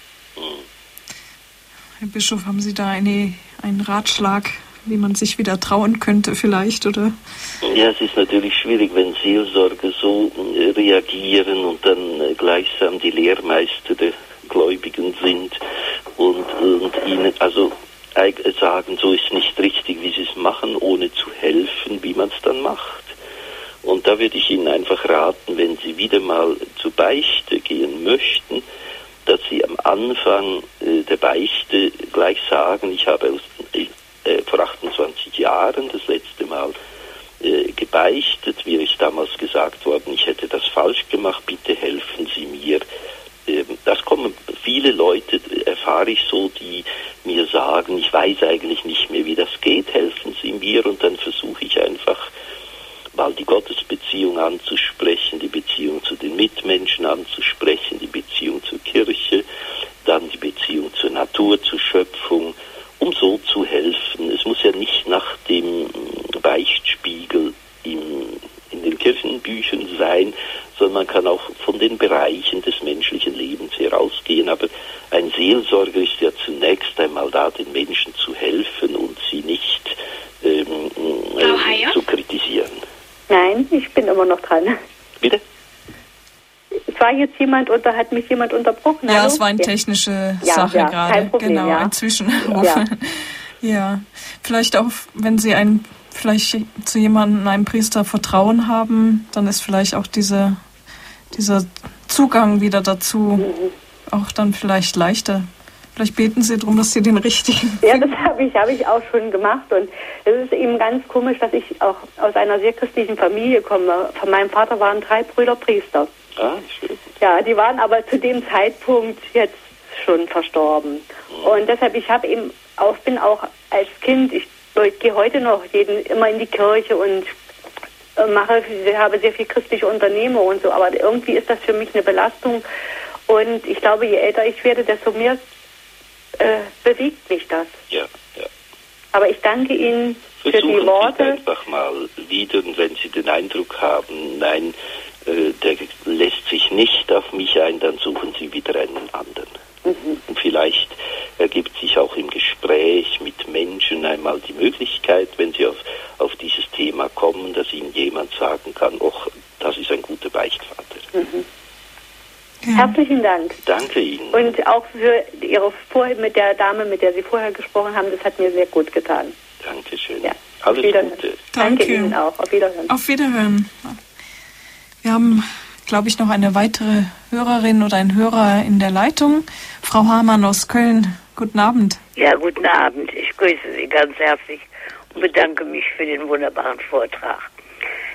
Speaker 1: Herr Bischof, haben Sie da eine, einen Ratschlag, wie man sich wieder trauen könnte vielleicht, oder?
Speaker 5: Ja, es ist natürlich schwierig, wenn Seelsorger so äh, reagieren und dann äh, gleichsam die Lehrmeister der Gläubigen sind und, und ihnen also sagen, so ist nicht richtig, wie sie es machen, ohne zu helfen, wie man es dann macht. Und da würde ich Ihnen einfach raten, wenn Sie wieder mal zur Beichte gehen möchten, Sie am Anfang äh, der Beichte gleich sagen, ich habe aus, äh, vor 28 Jahren das letzte Mal äh, gebeichtet, mir ist damals gesagt worden, ich hätte das falsch gemacht, bitte helfen Sie mir. Ähm, Das kommen viele Leute, äh, erfahre ich so, die mir sagen, ich weiß eigentlich nicht mehr, wie das geht, helfen Sie mir und dann versuche ich einfach mal die Gottesbeziehung anzusprechen, die Beziehung zu den Mitmenschen anzusprechen, die Beziehung zur Kirche, dann die Beziehung zur Natur, zur Schöpfung, um so zu helfen. Es muss ja nicht nach dem Beichtspiegel im, in den Kirchenbüchern sein, sondern man kann auch von den Bereichen des menschlichen Lebens herausgehen. Aber ein Seelsorger ist ja zunächst einmal da, den Menschen zu helfen und sie nicht ähm, äh, zu.
Speaker 10: Nein, ich bin immer noch dran.
Speaker 5: Bitte?
Speaker 10: Es war jetzt jemand und da hat mich jemand unterbrochen.
Speaker 1: Ja,
Speaker 10: Hallo?
Speaker 1: es war eine technische
Speaker 10: Ja,
Speaker 1: Sache
Speaker 10: ja,
Speaker 1: gerade.
Speaker 10: kein Problem,
Speaker 1: genau,
Speaker 10: ja.
Speaker 1: ein Zwischenruf.
Speaker 10: Ja.
Speaker 1: Ja. vielleicht auch, wenn Sie ein, vielleicht zu jemandem, einem Priester Vertrauen haben, dann ist vielleicht auch diese, dieser Zugang wieder dazu
Speaker 10: Mhm.
Speaker 1: auch dann vielleicht leichter. Vielleicht beten Sie darum, dass Sie den richtigen.
Speaker 10: Ja, das habe ich, habe ich auch schon gemacht. Und es ist eben ganz komisch, dass ich auch aus einer sehr christlichen Familie komme. Von meinem Vater waren drei Brüder Priester.
Speaker 5: Ah, schön.
Speaker 10: Ja, die waren aber zu dem Zeitpunkt jetzt schon verstorben. Und deshalb, ich habe eben auch, bin auch als Kind, ich gehe heute noch jeden, immer in die Kirche und äh, mache, habe sehr viel christliche Unternehmer und so, aber irgendwie ist das für mich eine Belastung. Und ich glaube, je älter ich werde, desto mehr äh, bewegt mich das.
Speaker 5: Ja, ja.
Speaker 10: Aber ich danke Ihnen für
Speaker 5: Versuchen
Speaker 10: die
Speaker 5: Sie
Speaker 10: Worte.
Speaker 5: einfach mal wieder wenn Sie den Eindruck haben, nein, äh, der lässt sich nicht auf mich ein, dann suchen Sie wieder einen anderen.
Speaker 10: Mhm.
Speaker 5: Und vielleicht ergibt sich auch im Gespräch mit Menschen einmal die Möglichkeit, wenn Sie auf, auf dieses Thema kommen, dass Ihnen jemand sagen kann, och, das ist ein guter Beichtvater.
Speaker 10: Mhm. Herzlichen Dank.
Speaker 5: Danke Ihnen.
Speaker 10: Und auch für Ihre Vor mit der Dame, mit der Sie vorher gesprochen haben, das hat mir sehr gut getan.
Speaker 5: Dankeschön.
Speaker 10: Ja.
Speaker 5: Alles
Speaker 10: Wiederhören.
Speaker 5: Gute.
Speaker 10: Danke
Speaker 1: Danke.
Speaker 10: Ihnen auch. Auf Wiederhören.
Speaker 1: Auf Wiederhören. Wir haben, glaube ich, noch eine weitere Hörerin oder ein Hörer in der Leitung. Frau Hamann aus Köln. Guten Abend.
Speaker 11: Ja, guten Abend. Ich grüße Sie ganz herzlich und bedanke mich für den wunderbaren Vortrag.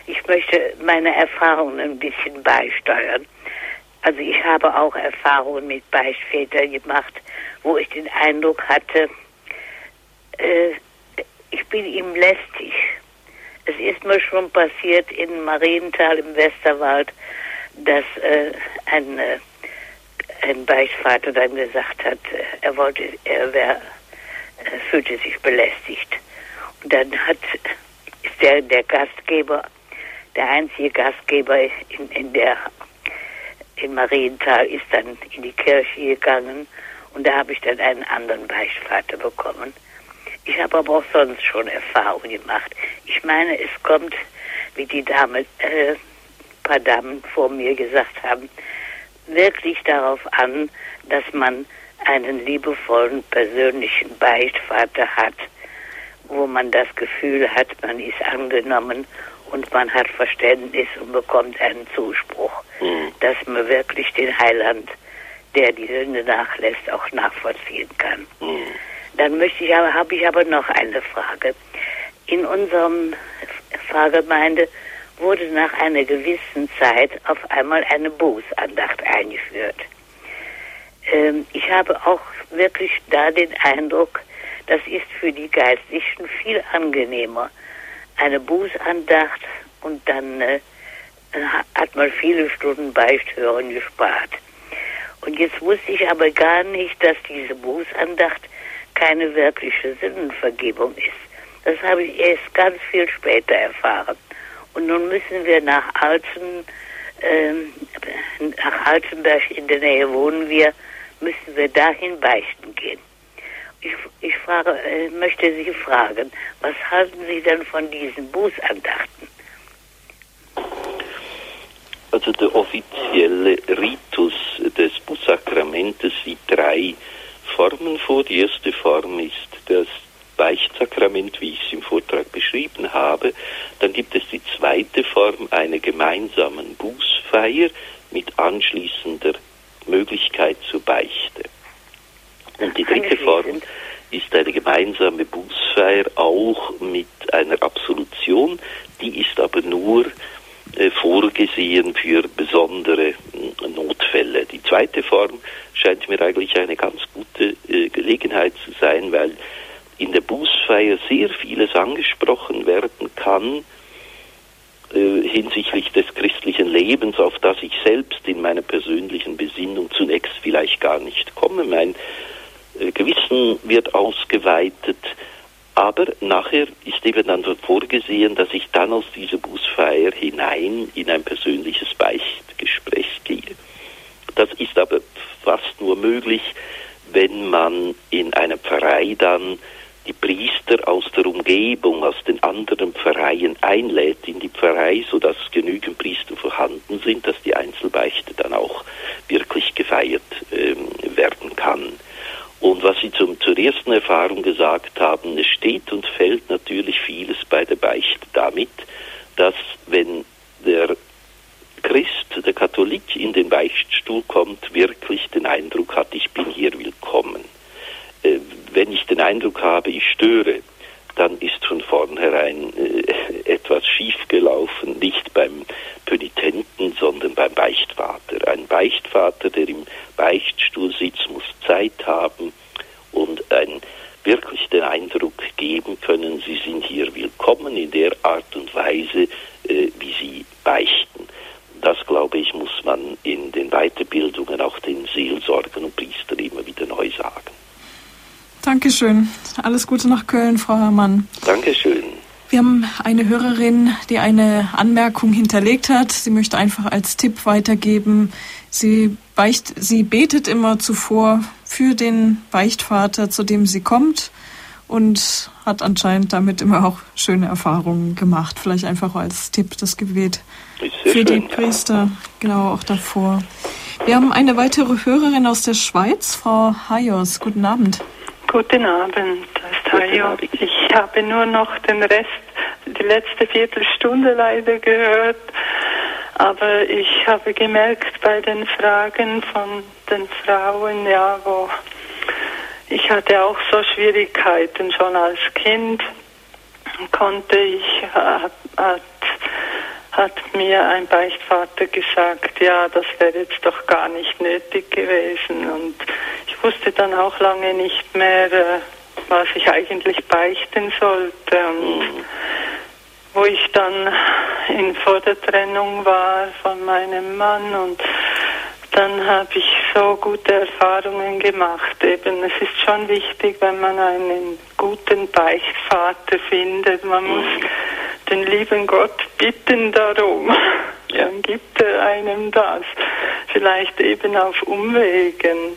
Speaker 11: Ich möchte meine Erfahrungen ein bisschen beisteuern. Also ich habe auch Erfahrungen mit Beichtvätern gemacht, wo ich den Eindruck hatte, äh, ich bin ihm lästig. Es ist mir schon passiert in Marienthal im Westerwald, dass äh, ein, äh, ein Beichtvater dann gesagt hat, äh, er wollte, er wäre äh, fühlte sich belästigt. Und dann hat, ist der, der Gastgeber, der einzige Gastgeber in, in der in Marienthal ist dann in die Kirche gegangen und da habe ich dann einen anderen Beichtvater bekommen. Ich habe aber auch sonst schon Erfahrungen gemacht. Ich meine, es kommt, wie die Dame, äh, paar Damen vor mir gesagt haben, wirklich darauf an, dass man einen liebevollen persönlichen Beichtvater hat, wo man das Gefühl hat, man ist angenommen und man hat Verständnis und bekommt einen Zuspruch, mhm. dass man wirklich den Heiland, der die Sünde nachlässt, auch nachvollziehen kann. Mhm. Dann möchte ich aber, habe ich aber noch eine Frage. In unserem Pfarrgemeinde wurde nach einer gewissen Zeit auf einmal eine Bußandacht eingeführt. Ähm, ich habe auch wirklich da den Eindruck, das ist für die Geistlichen viel angenehmer. Eine Bußandacht und dann äh, hat man viele Stunden Beichthören gespart. Und jetzt wusste ich aber gar nicht, dass diese Bußandacht keine wirkliche Sündenvergebung ist. Das habe ich erst ganz viel später erfahren. Und nun müssen wir nach Alten, äh, nach Altenberg in der Nähe wohnen wir, müssen wir dahin beichten gehen. Ich, ich frage, äh, möchte Sie fragen, was halten Sie denn von diesen Bußandachten?
Speaker 5: Also der offizielle Ritus des Bußsakramentes sieht drei Formen vor. Die erste Form ist das Beichtsakrament, wie ich es im Vortrag beschrieben habe. Dann gibt es die zweite Form einer gemeinsamen Bußfeier mit anschließender Möglichkeit zur Beichte. Und die dritte Form ist eine gemeinsame Bußfeier auch mit einer Absolution. Die ist aber nur äh, vorgesehen für besondere äh, Notfälle. Die zweite Form scheint mir eigentlich eine ganz gute äh, Gelegenheit zu sein, weil in der Bußfeier sehr vieles angesprochen werden kann äh, hinsichtlich des christlichen Lebens, auf das ich selbst in meiner persönlichen Besinnung zunächst vielleicht gar nicht komme. Mein Gewissen wird ausgeweitet, aber nachher ist eben dann vorgesehen, dass ich dann aus dieser Bußfeier hinein in ein persönliches Beichtgespräch gehe. Das ist aber fast nur möglich, wenn man in einem Pfarrei dann die Priester aus der Umgebung, aus den anderen Pfarreien einlädt in die Pfarrei, sodass genügend Priester vorhanden sind, dass die Einzelbeichte dann auch wirklich gefeiert ähm, werden kann. Und was Sie zum, zur ersten Erfahrung gesagt haben, es steht und fällt natürlich vieles bei der Beichte damit, dass wenn der Christ, der Katholik in den Beichtstuhl kommt, wirklich den Eindruck hat, ich bin hier willkommen. Äh, wenn ich den Eindruck habe, ich störe, dann ist von vornherein äh, etwas schiefgelaufen, nicht beim Pönitenten, sondern beim Beichtvater. Ein Beichtvater, der im Beichtstuhl sitzt, muss Zeit haben und ein, wirklich den Eindruck geben können, sie sind hier willkommen in der Art und Weise, äh, wie sie beichten. Das, glaube ich, muss man in den Weiterbildungen auch den Seelsorgern und Priestern immer wieder neu sagen.
Speaker 1: Dankeschön. Alles Gute nach Köln, Frau Herrmann.
Speaker 5: Dankeschön.
Speaker 1: Wir haben eine Hörerin, die eine Anmerkung hinterlegt hat. Sie möchte einfach als Tipp weitergeben. Sie, beicht, sie betet immer zuvor für den Beichtvater, zu dem sie kommt und hat anscheinend damit immer auch schöne Erfahrungen gemacht. Vielleicht einfach als Tipp das Gebet für schön, die Priester, genau auch davor. Wir haben eine weitere Hörerin aus der Schweiz, Frau Hayos. Guten Abend.
Speaker 12: Guten Abend, Tayo. Ich habe nur noch den Rest, die letzte Viertelstunde leider gehört. Aber ich habe gemerkt bei den Fragen von den Frauen, ja, wo ich hatte auch so Schwierigkeiten schon als Kind, konnte ich, hat, mir ein Beichtvater gesagt, ja, das wäre jetzt doch gar nicht nötig gewesen. Und ich wusste dann auch lange nicht mehr, äh, was ich eigentlich beichten sollte. Und mhm. wo ich dann in vor der Trennung war von meinem Mann und dann habe ich so gute Erfahrungen gemacht. Eben, es ist schon wichtig, wenn man einen guten Beichtvater findet. Man muss den lieben Gott bitten darum. Dann gibt er einem das. Vielleicht eben auf Umwegen.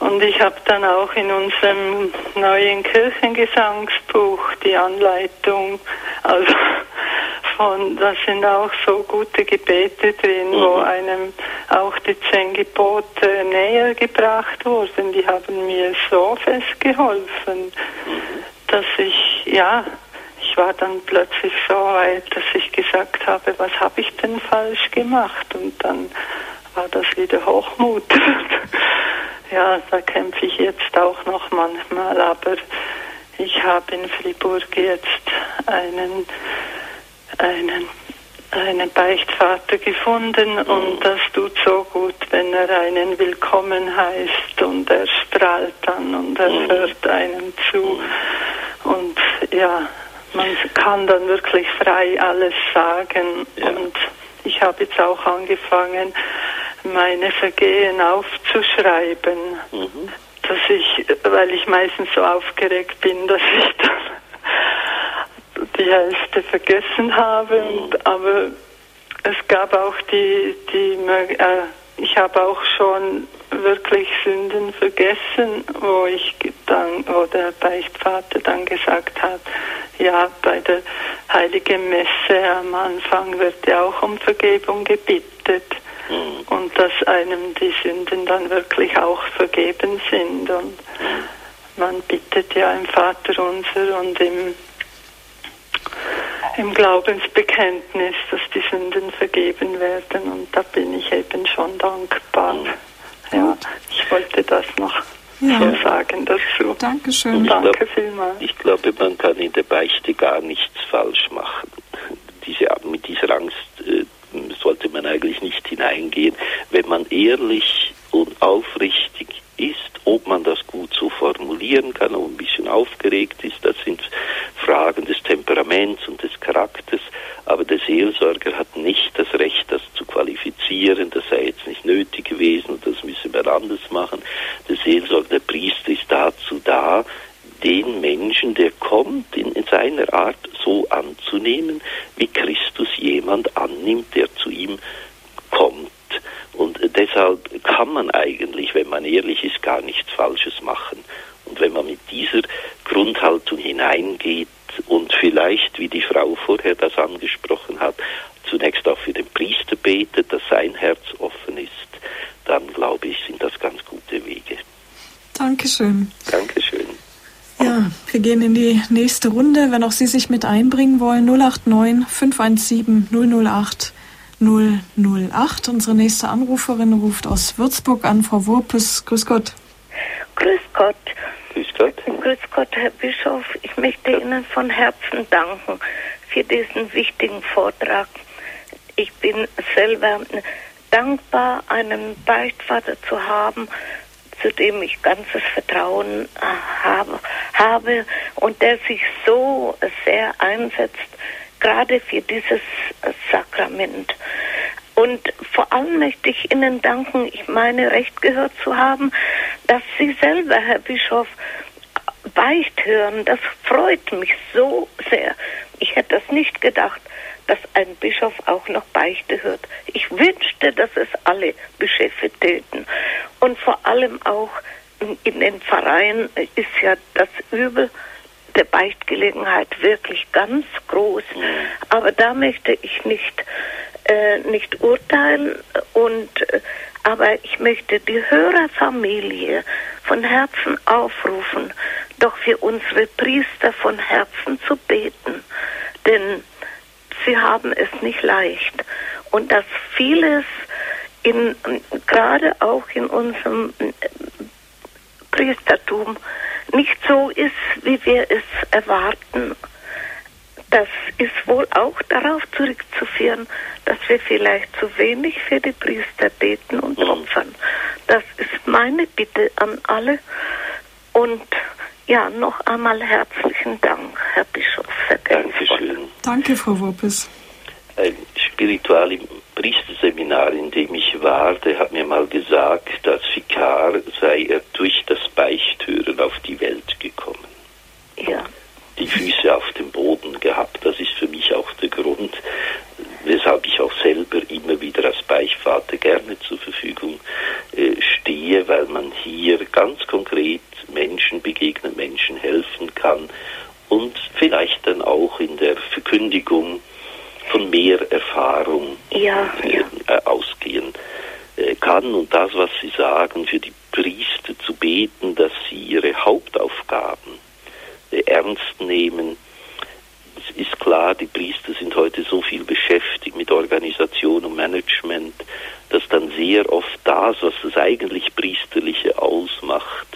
Speaker 12: Und ich habe dann auch in unserem neuen Kirchengesangsbuch die Anleitung, also [laughs] von, da sind auch so gute Gebete drin, mhm. wo einem auch die zehn Gebote näher gebracht wurden. Die haben mir so festgeholfen, mhm. dass ich, ja, ich war dann plötzlich so weit, dass ich gesagt habe, was habe ich denn falsch gemacht? Und dann war das wieder Hochmut. [laughs] ja, da kämpfe ich jetzt auch noch manchmal, aber ich habe in Fribourg jetzt einen, einen, einen Beichtvater gefunden und das tut so gut, wenn er einen willkommen heißt und er strahlt dann und er mhm. hört einem zu und ja, man kann dann wirklich frei alles sagen ja. und ich habe jetzt auch angefangen, meine Vergehen aufzuschreiben. Mhm. Dass ich, weil ich meistens so aufgeregt bin, [laughs] dass ich dann die Hälfte vergessen habe. Mhm. Und, aber es gab auch die, die äh, ich habe auch schon wirklich Sünden vergessen, wo ich dann, wo der Beichtvater dann gesagt hat, ja, bei der Heiligen Messe am Anfang wird ja auch um Vergebung gebittet mhm. und dass einem die Sünden dann wirklich auch vergeben sind und man bittet ja im Vater unser und im im Glaubensbekenntnis, dass die Sünden vergeben werden und da bin ich eben schon dankbar. Mhm. Ja, ich wollte das noch ja. so sagen dazu.
Speaker 1: Dankeschön.
Speaker 12: Danke glaub, vielmals.
Speaker 5: Ich glaube, man kann in der Beichte gar nichts falsch machen. Diese, mit dieser Angst äh, sollte man eigentlich nicht hineingehen. Wenn man ehrlich und aufrichtig ist, ob man das gut so formulieren kann und ein bisschen aufgeregt ist, das sind Fragen des Temperaments und des Charakters. Aber der Seelsorger hat nicht das Recht, das zu qualifizieren. Das sei jetzt nicht nötig gewesen und das müsse man anders machen. Der Seelsorger, der Priester ist dazu da, den Menschen, der kommt, in, in, seiner Art so anzunehmen, wie Christus jemand annimmt, der zu ihm kommt. Und deshalb kann man eigentlich, wenn man ehrlich ist, gar nichts Falsches machen. Und wenn man mit dieser Grundhaltung hineingeht und vielleicht, wie die Frau vorher das angesprochen hat, zunächst auch für den Priester betet, dass sein Herz offen ist, dann glaube ich, sind das ganz gute Wege.
Speaker 1: Dankeschön.
Speaker 5: Dankeschön.
Speaker 1: Wir gehen in die nächste Runde. Wenn auch Sie sich mit einbringen wollen, 089 517 008 008. Unsere nächste Anruferin ruft aus Würzburg an, Frau Wurpes. Grüß Gott.
Speaker 13: Grüß Gott.
Speaker 5: Grüß Gott.
Speaker 13: Grüß Gott, Herr Bischof. Ich möchte Ihnen von Herzen danken für diesen wichtigen Vortrag. Ich bin selber dankbar, einen Beichtvater zu haben, zu dem ich ganzes Vertrauen äh, habe, habe und der sich so sehr einsetzt, gerade für dieses Sakrament. Und vor allem möchte ich Ihnen danken, ich meine, recht gehört zu haben, dass Sie selber, Herr Bischof, Beicht hören. Das freut mich so sehr. Ich hätte das nicht gedacht, dass ein Bischof auch noch Beichte hört. Ich wünschte, dass es alle Bischöfe täten. Und vor allem auch in den Pfarreien ist ja das Übel der Beichtgelegenheit wirklich ganz groß. Aber da möchte ich nicht, äh, nicht urteilen und äh, aber ich möchte die Hörerfamilie von Herzen aufrufen, doch für unsere Priester von Herzen zu beten. Denn sie haben es nicht leicht. Und dass vieles in, gerade auch in unserem Priestertum nicht so ist, wie wir es erwarten. Das ist wohl auch darauf zurückzuführen, dass wir vielleicht zu wenig für die Priester beten und mhm. opfern. Das ist meine Bitte an alle. Und ja, noch einmal herzlichen Dank, Herr Bischof.
Speaker 5: Dankeschön.
Speaker 1: Danke, Frau Woppes.
Speaker 5: Ein Spiritual im Priesterseminar, in dem ich war, der hat mir mal gesagt, als Vikar sei er durch das Beichthören auf die Welt gekommen.
Speaker 13: Ja.
Speaker 5: Die Füße auf dem Boden gehabt. Das ist für mich auch der Grund, weshalb ich auch selber immer wieder als Beichtvater gerne zur Verfügung äh, stehe, weil man hier ganz konkret begegnen, Menschen helfen kann und vielleicht dann auch in der Verkündigung von mehr Erfahrung
Speaker 13: ja, ja.
Speaker 5: Äh, ausgehen äh, kann. Und das, was Sie sagen, für die Priester zu beten, dass sie ihre Hauptaufgaben äh, ernst nehmen. Es ist klar, die Priester sind heute so viel beschäftigt mit Organisation und Management, dass dann sehr oft das, was das eigentlich Priesterliche ausmacht,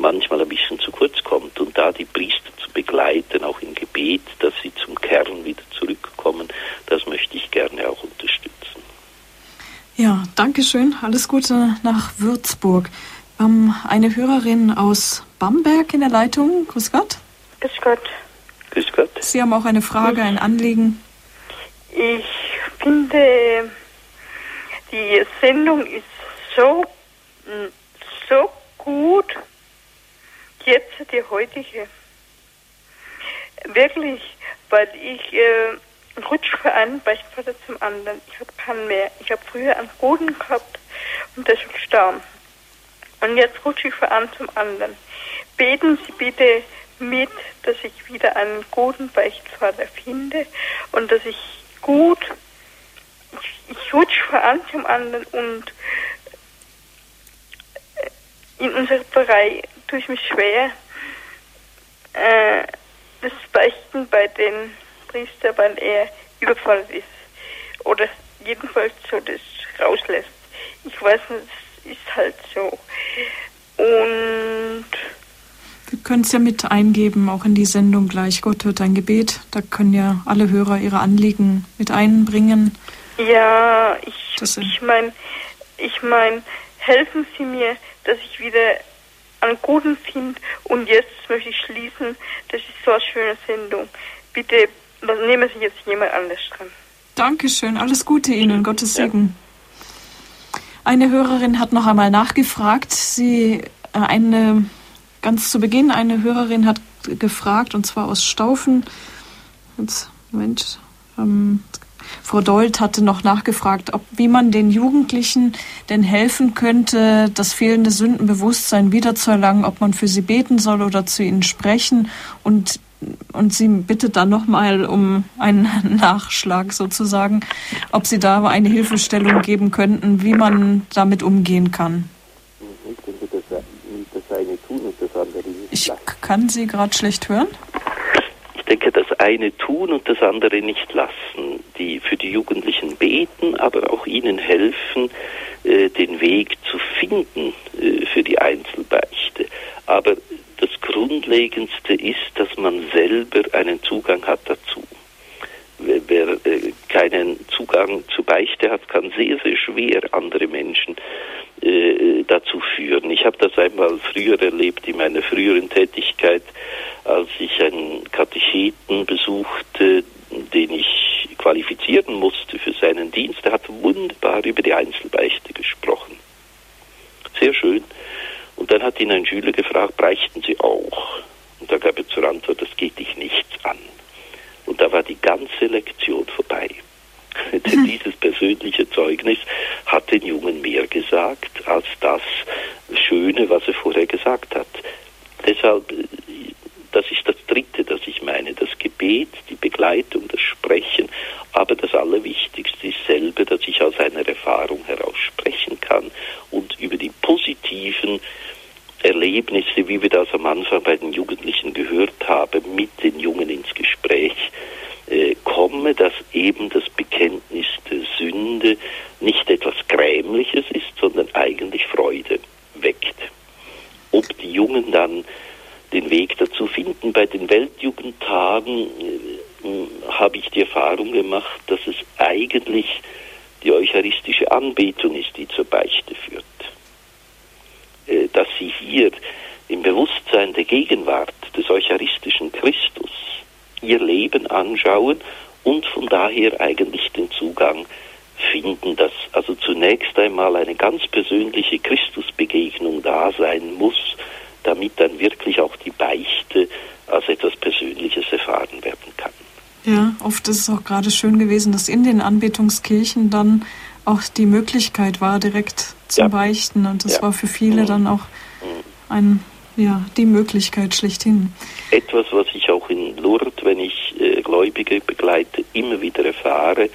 Speaker 5: manchmal ein bisschen zu kurz kommt. Und da die Priester zu begleiten, auch im Gebet, dass sie zum Kern wieder zurückkommen, das möchte ich gerne auch unterstützen.
Speaker 1: Ja, danke schön. Alles Gute nach Würzburg. Ähm, eine Hörerin aus Bamberg in der Leitung. Grüß Gott.
Speaker 14: Grüß Gott.
Speaker 5: Grüß Gott.
Speaker 1: Sie haben auch eine Frage, ein Anliegen.
Speaker 14: Ich finde, die Sendung ist so, so gut, jetzt die heutige. Wirklich, weil ich äh, rutsche von einem Beichtvater zum anderen. Ich habe keinen mehr. Ich habe früher einen Boden gehabt und jetzt rutsche ich von einem zum anderen. Beten Sie bitte mit, dass ich wieder einen guten Beichtvater finde und dass ich gut, ich, ich rutsche von einem zum anderen und äh, in unserer Pfarrei tue ich mich schwer, äh, das Beichten bei den Priestern, weil er überfordert ist. Oder jedenfalls so das rauslässt. Ich weiß nicht, ist halt so. Und
Speaker 1: wir können es ja mit eingeben, auch in die Sendung gleich. Gott hört ein Gebet. Da können ja alle Hörer ihre Anliegen mit einbringen.
Speaker 14: Ja, ich, ich meine, ich meine, helfen Sie mir, dass ich wieder einen guten finde. Und jetzt möchte ich schließen. Das ist so eine schöne Sendung. Bitte nehmen Sie jetzt jemand anders dran.
Speaker 1: Dankeschön. Alles Gute Ihnen. Gottes Segen. Eine Hörerin hat noch einmal nachgefragt. Sie, äh, eine, ganz zu Beginn, eine Hörerin hat gefragt, und zwar aus Staufen. Jetzt, Moment, ähm, Frau Dold hatte noch nachgefragt, ob, wie man den Jugendlichen denn helfen könnte, das fehlende Sündenbewusstsein wiederzuerlangen, ob man für sie beten soll oder zu ihnen sprechen. Und, und sie bittet dann nochmal um einen [laughs] Nachschlag sozusagen, ob sie da eine Hilfestellung geben könnten, wie man damit umgehen kann.
Speaker 5: Ich denke, das, eine tun und das andere nicht.
Speaker 1: Ich kann Sie gerade schlecht hören
Speaker 5: denke, das eine tun und das andere nicht lassen. Die für die Jugendlichen beten, aber auch ihnen helfen, äh, den Weg zu finden äh, für die Einzelbeichte. Aber das Grundlegendste ist, dass man selber einen Zugang hat dazu. Wer, wer äh, keinen Zugang zu Beichte hat, kann sehr, sehr schwer andere Menschen äh, dazu führen. Ich habe das einmal früher erlebt in meiner früheren Tätigkeit, als ich einen Katecheten besuchte, den ich qualifizieren musste für seinen Dienst. Er hat wunderbar über die Einzelbeichte gesprochen. Sehr schön. Und dann hat ihn ein Schüler gefragt, beichten Sie auch? Und da gab er zur Antwort, das geht dich nichts an. Und da war die ganze Lektion vorbei. [laughs] Denn dieses persönliche Zeugnis hat den Jungen mehr gesagt als das Schöne, was er vorher gesagt hat. Deshalb, das ist das Dritte, das ich meine, das Gebet, die Begleitung, das Sprechen, aber das Allerwichtigste ist selber, dass ich aus einer Erfahrung heraus sprechen kann und über die positiven Erlebnisse, wie wir das am Anfang bei den Jugendlichen gehört haben, mit den Jungen ins Gespräch äh, komme, dass eben das Bekenntnis der Sünde nicht etwas Grämliches ist, sondern eigentlich Freude weckt. Ob die Jungen dann den Weg dazu finden, bei den Weltjugendtagen äh, habe ich die Erfahrung gemacht, dass es eigentlich die eucharistische Anbetung ist, die zur Beichte führt. Äh, dass sie hier im Bewusstsein der Gegenwart des eucharistischen Christus ihr Leben anschauen und von daher eigentlich den Zugang finden, dass also zunächst einmal eine ganz persönliche Christusbegegnung da sein muss, damit dann wirklich auch die Beichte als etwas Persönliches erfahren werden kann.
Speaker 1: Ja, oft ist es auch gerade schön gewesen, dass in den Anbetungskirchen dann auch die Möglichkeit war, direkt zu ja. beichten. Und das ja. war für viele mhm. dann auch mhm. ein, ja, die Möglichkeit schlechthin.
Speaker 5: Etwas, was ich auch in Lourdes, wenn ich äh, Gläubige begleite, immer wieder erfahre,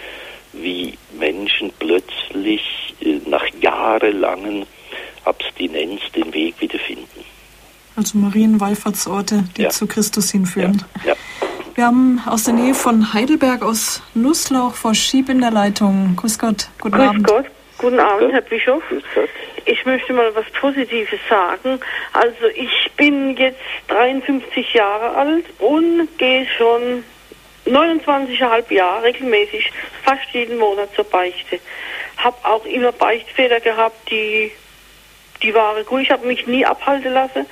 Speaker 5: wie Menschen plötzlich äh, nach jahrelangen Abstinenz den Weg wiederfinden.
Speaker 1: Also Marienwallfahrtsorte, die ja. zu Christus hinführen. Ja. ja. Wir haben aus der Nähe von Heidelberg aus Nussloch vor Schieb in der Leitung. Grüß Gott,
Speaker 15: guten Grüß Abend. Gott. Guten Abend, Herr Bischof. Ich möchte mal was Positives sagen. Also ich bin jetzt 53 Jahre alt und gehe schon 29,5 Jahre regelmäßig, fast jeden Monat zur Beichte. Hab auch immer Beichtfehler gehabt, die die waren gut. Ich habe mich nie abhalten lassen.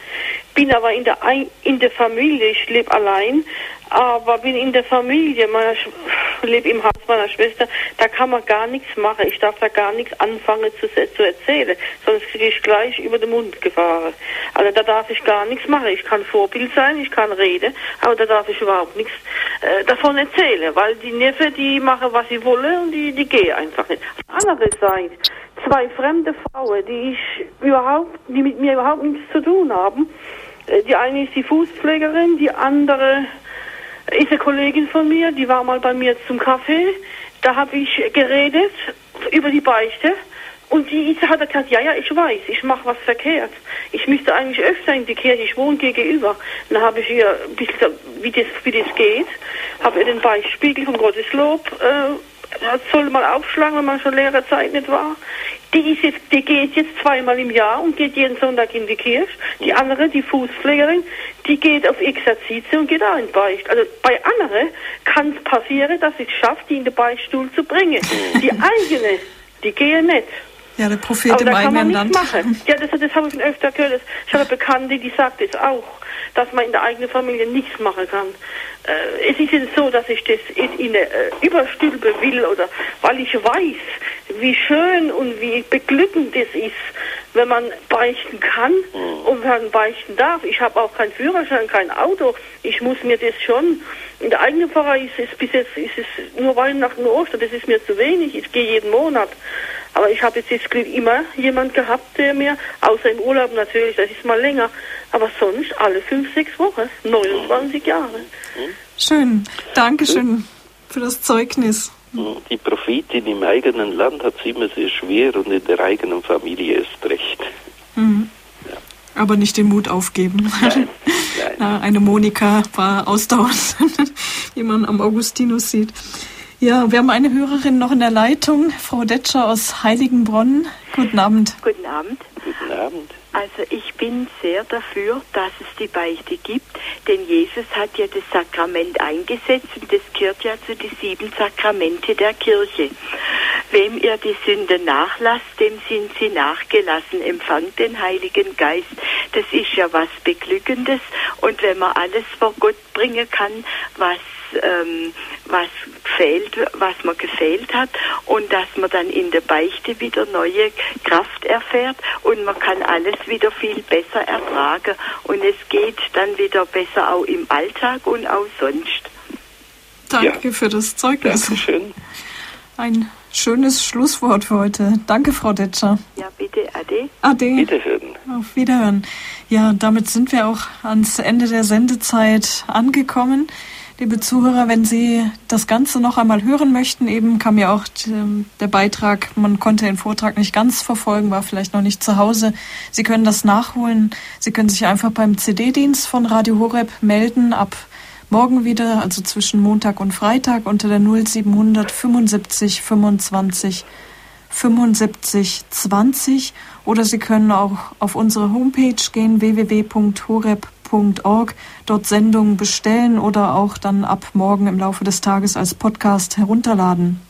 Speaker 15: Bin aber in der, in der Familie, ich lebe allein, aber bin in der Familie, meiner lebe im Haus meiner Schwester, da kann man gar nichts machen. Ich darf da gar nichts anfangen zu, zu erzählen, sonst kriege ich gleich über den Mund gefahren. Also da darf ich gar nichts machen. Ich kann Vorbild sein, ich kann reden, aber da darf ich überhaupt nichts äh, davon erzählen, weil die Neffe, die machen, was sie wollen und die, die gehen einfach nicht. Andererseits, zwei fremde Frauen, die ich überhaupt, die mit mir überhaupt nichts zu tun haben. Äh, die eine ist die Fußpflegerin, die andere ist eine Kollegin von mir, die war mal bei mir zum Kaffee. Da habe ich geredet über die Beichte. Und die hat gesagt, ja, ja, ich weiß, ich mache was verkehrt. Ich müsste eigentlich öfter in die Kirche, ich wohne gegenüber. Dann habe ich ihr wie das, wie das geht, habe ihr den Beichtspiegel vom Gotteslob äh, soll mal aufschlagen, wenn man schon längere Zeit nicht war. Die, ist jetzt, die geht jetzt zweimal im Jahr und geht jeden Sonntag in die Kirche. Die andere, die Fußpflegerin, die geht auf Exerzitien und geht auch in Beicht. Also bei anderen kann es passieren, dass ich es schaffe, die in den Beichtstuhl zu bringen. Die eigene, die gehen nicht.
Speaker 1: Ja, der Prophet
Speaker 15: Aber
Speaker 1: im
Speaker 15: da kann
Speaker 1: man
Speaker 15: nichts machen. Ja, das, das habe ich schon öfter gehört. Ich habe eine Bekannte, die sagt es auch, dass man in der eigenen Familie nichts machen kann. Äh, es ist jetzt so, dass ich das ihnen äh, überstülpen will oder weil ich weiß, wie schön und wie beglückend es ist, wenn man beichten kann mhm. und wenn man beichten darf. Ich habe auch keinen Führerschein, kein Auto. Ich muss mir das schon in der eigenen Pfarrei ist es bis jetzt ist es nur Weihnachten und Ostern, das ist mir zu wenig. Ich gehe jeden Monat. Aber ich habe jetzt das Glück immer jemand gehabt, der mir, außer im Urlaub natürlich, das ist mal länger, aber sonst alle fünf, sechs Wochen, 29 Jahre.
Speaker 1: Schön. Dankeschön für das Zeugnis.
Speaker 5: Die Prophetin im eigenen Land hat es immer sehr schwer und in der eigenen Familie erst recht.
Speaker 1: Mhm. Ja. Aber nicht den Mut aufgeben. Nein. [laughs] Nein. Eine Monika war ausdauernd, [laughs] wie man am Augustinus sieht. Ja, wir haben eine Hörerin noch in der Leitung, Frau Detscher aus Heiligenbronn. Guten Abend.
Speaker 16: Guten Abend.
Speaker 5: Guten Abend.
Speaker 16: Also ich bin sehr dafür, dass es die Beichte gibt, denn Jesus hat ja das Sakrament eingesetzt und das gehört ja zu den sieben Sakramente der Kirche. Wem ihr die Sünde nachlasst, dem sind sie nachgelassen. Empfangt den Heiligen Geist. Das ist ja was Beglückendes und wenn man alles vor Gott bringen kann, was ähm, was gefehlt, was man gefehlt hat und dass man dann in der Beichte wieder neue Kraft erfährt und man kann alles wieder viel besser ertragen und es geht dann wieder besser auch im Alltag und auch sonst.
Speaker 1: Danke ja. für das Zeugnis.
Speaker 5: Dankeschön.
Speaker 1: Ein schönes Schlusswort für heute. Danke, Frau Detscher.
Speaker 16: Ja, bitte, Ade.
Speaker 1: Ade.
Speaker 5: Wiederhören.
Speaker 1: Auf Wiederhören. Ja, damit sind wir auch ans Ende der Sendezeit angekommen. Liebe Zuhörer, wenn Sie das Ganze noch einmal hören möchten, eben kam ja auch der Beitrag, man konnte den Vortrag nicht ganz verfolgen, war vielleicht noch nicht zu Hause. Sie können das nachholen. Sie können sich einfach beim CD-Dienst von Radio Horeb melden ab morgen wieder, also zwischen Montag und Freitag unter der 0700 75 25 75 20 oder Sie können auch auf unsere Homepage gehen www.horeb.com www.ccc.org, dort Sendungen bestellen oder auch dann ab morgen im Laufe des Tages als Podcast herunterladen.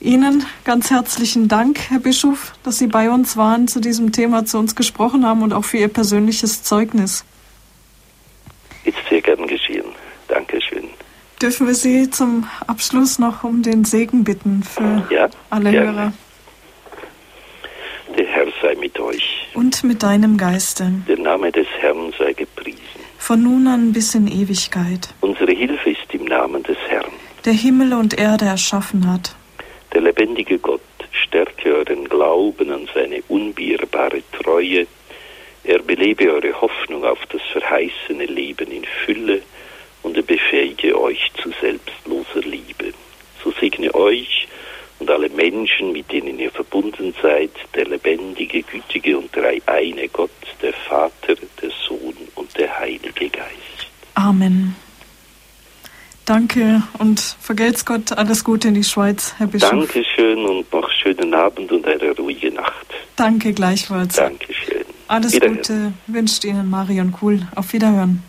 Speaker 1: Ihnen ganz herzlichen Dank, Herr Bischof, dass Sie bei uns waren, zu diesem Thema zu uns gesprochen haben und auch für Ihr persönliches Zeugnis.
Speaker 5: Ist sehr gern geschehen. Dankeschön.
Speaker 1: Dürfen wir Sie zum Abschluss noch um den Segen bitten für
Speaker 5: ja,
Speaker 1: alle
Speaker 5: gerne.
Speaker 1: Hörer?
Speaker 5: Der Herr sei mit euch.
Speaker 1: Und mit deinem Geiste.
Speaker 5: Der Name des Herrn sei gepriesen.
Speaker 1: Von nun an bis in Ewigkeit.
Speaker 5: Unsere Hilfe ist im Namen des Herrn.
Speaker 1: Der Himmel und Erde erschaffen hat.
Speaker 5: Der lebendige Gott stärke euren Glauben an seine unbierbare Treue. Er belebe eure Hoffnung auf das verheißene Leben in Fülle und er befähige euch zu selbstloser Liebe. So segne euch und alle Menschen, mit denen ihr verbunden seid, der lebendige, gütige und dreieine Gott, der Vater, der Sohn und der Heilige Geist.
Speaker 1: Amen. Danke und vergelt's Gott alles Gute in die Schweiz, Herr Bischof.
Speaker 5: Dankeschön und noch schönen Abend und eine ruhige Nacht.
Speaker 1: Danke gleichfalls.
Speaker 5: Dankeschön.
Speaker 1: Alles Gute wünscht Ihnen Marion Kuhl. Auf Wiederhören.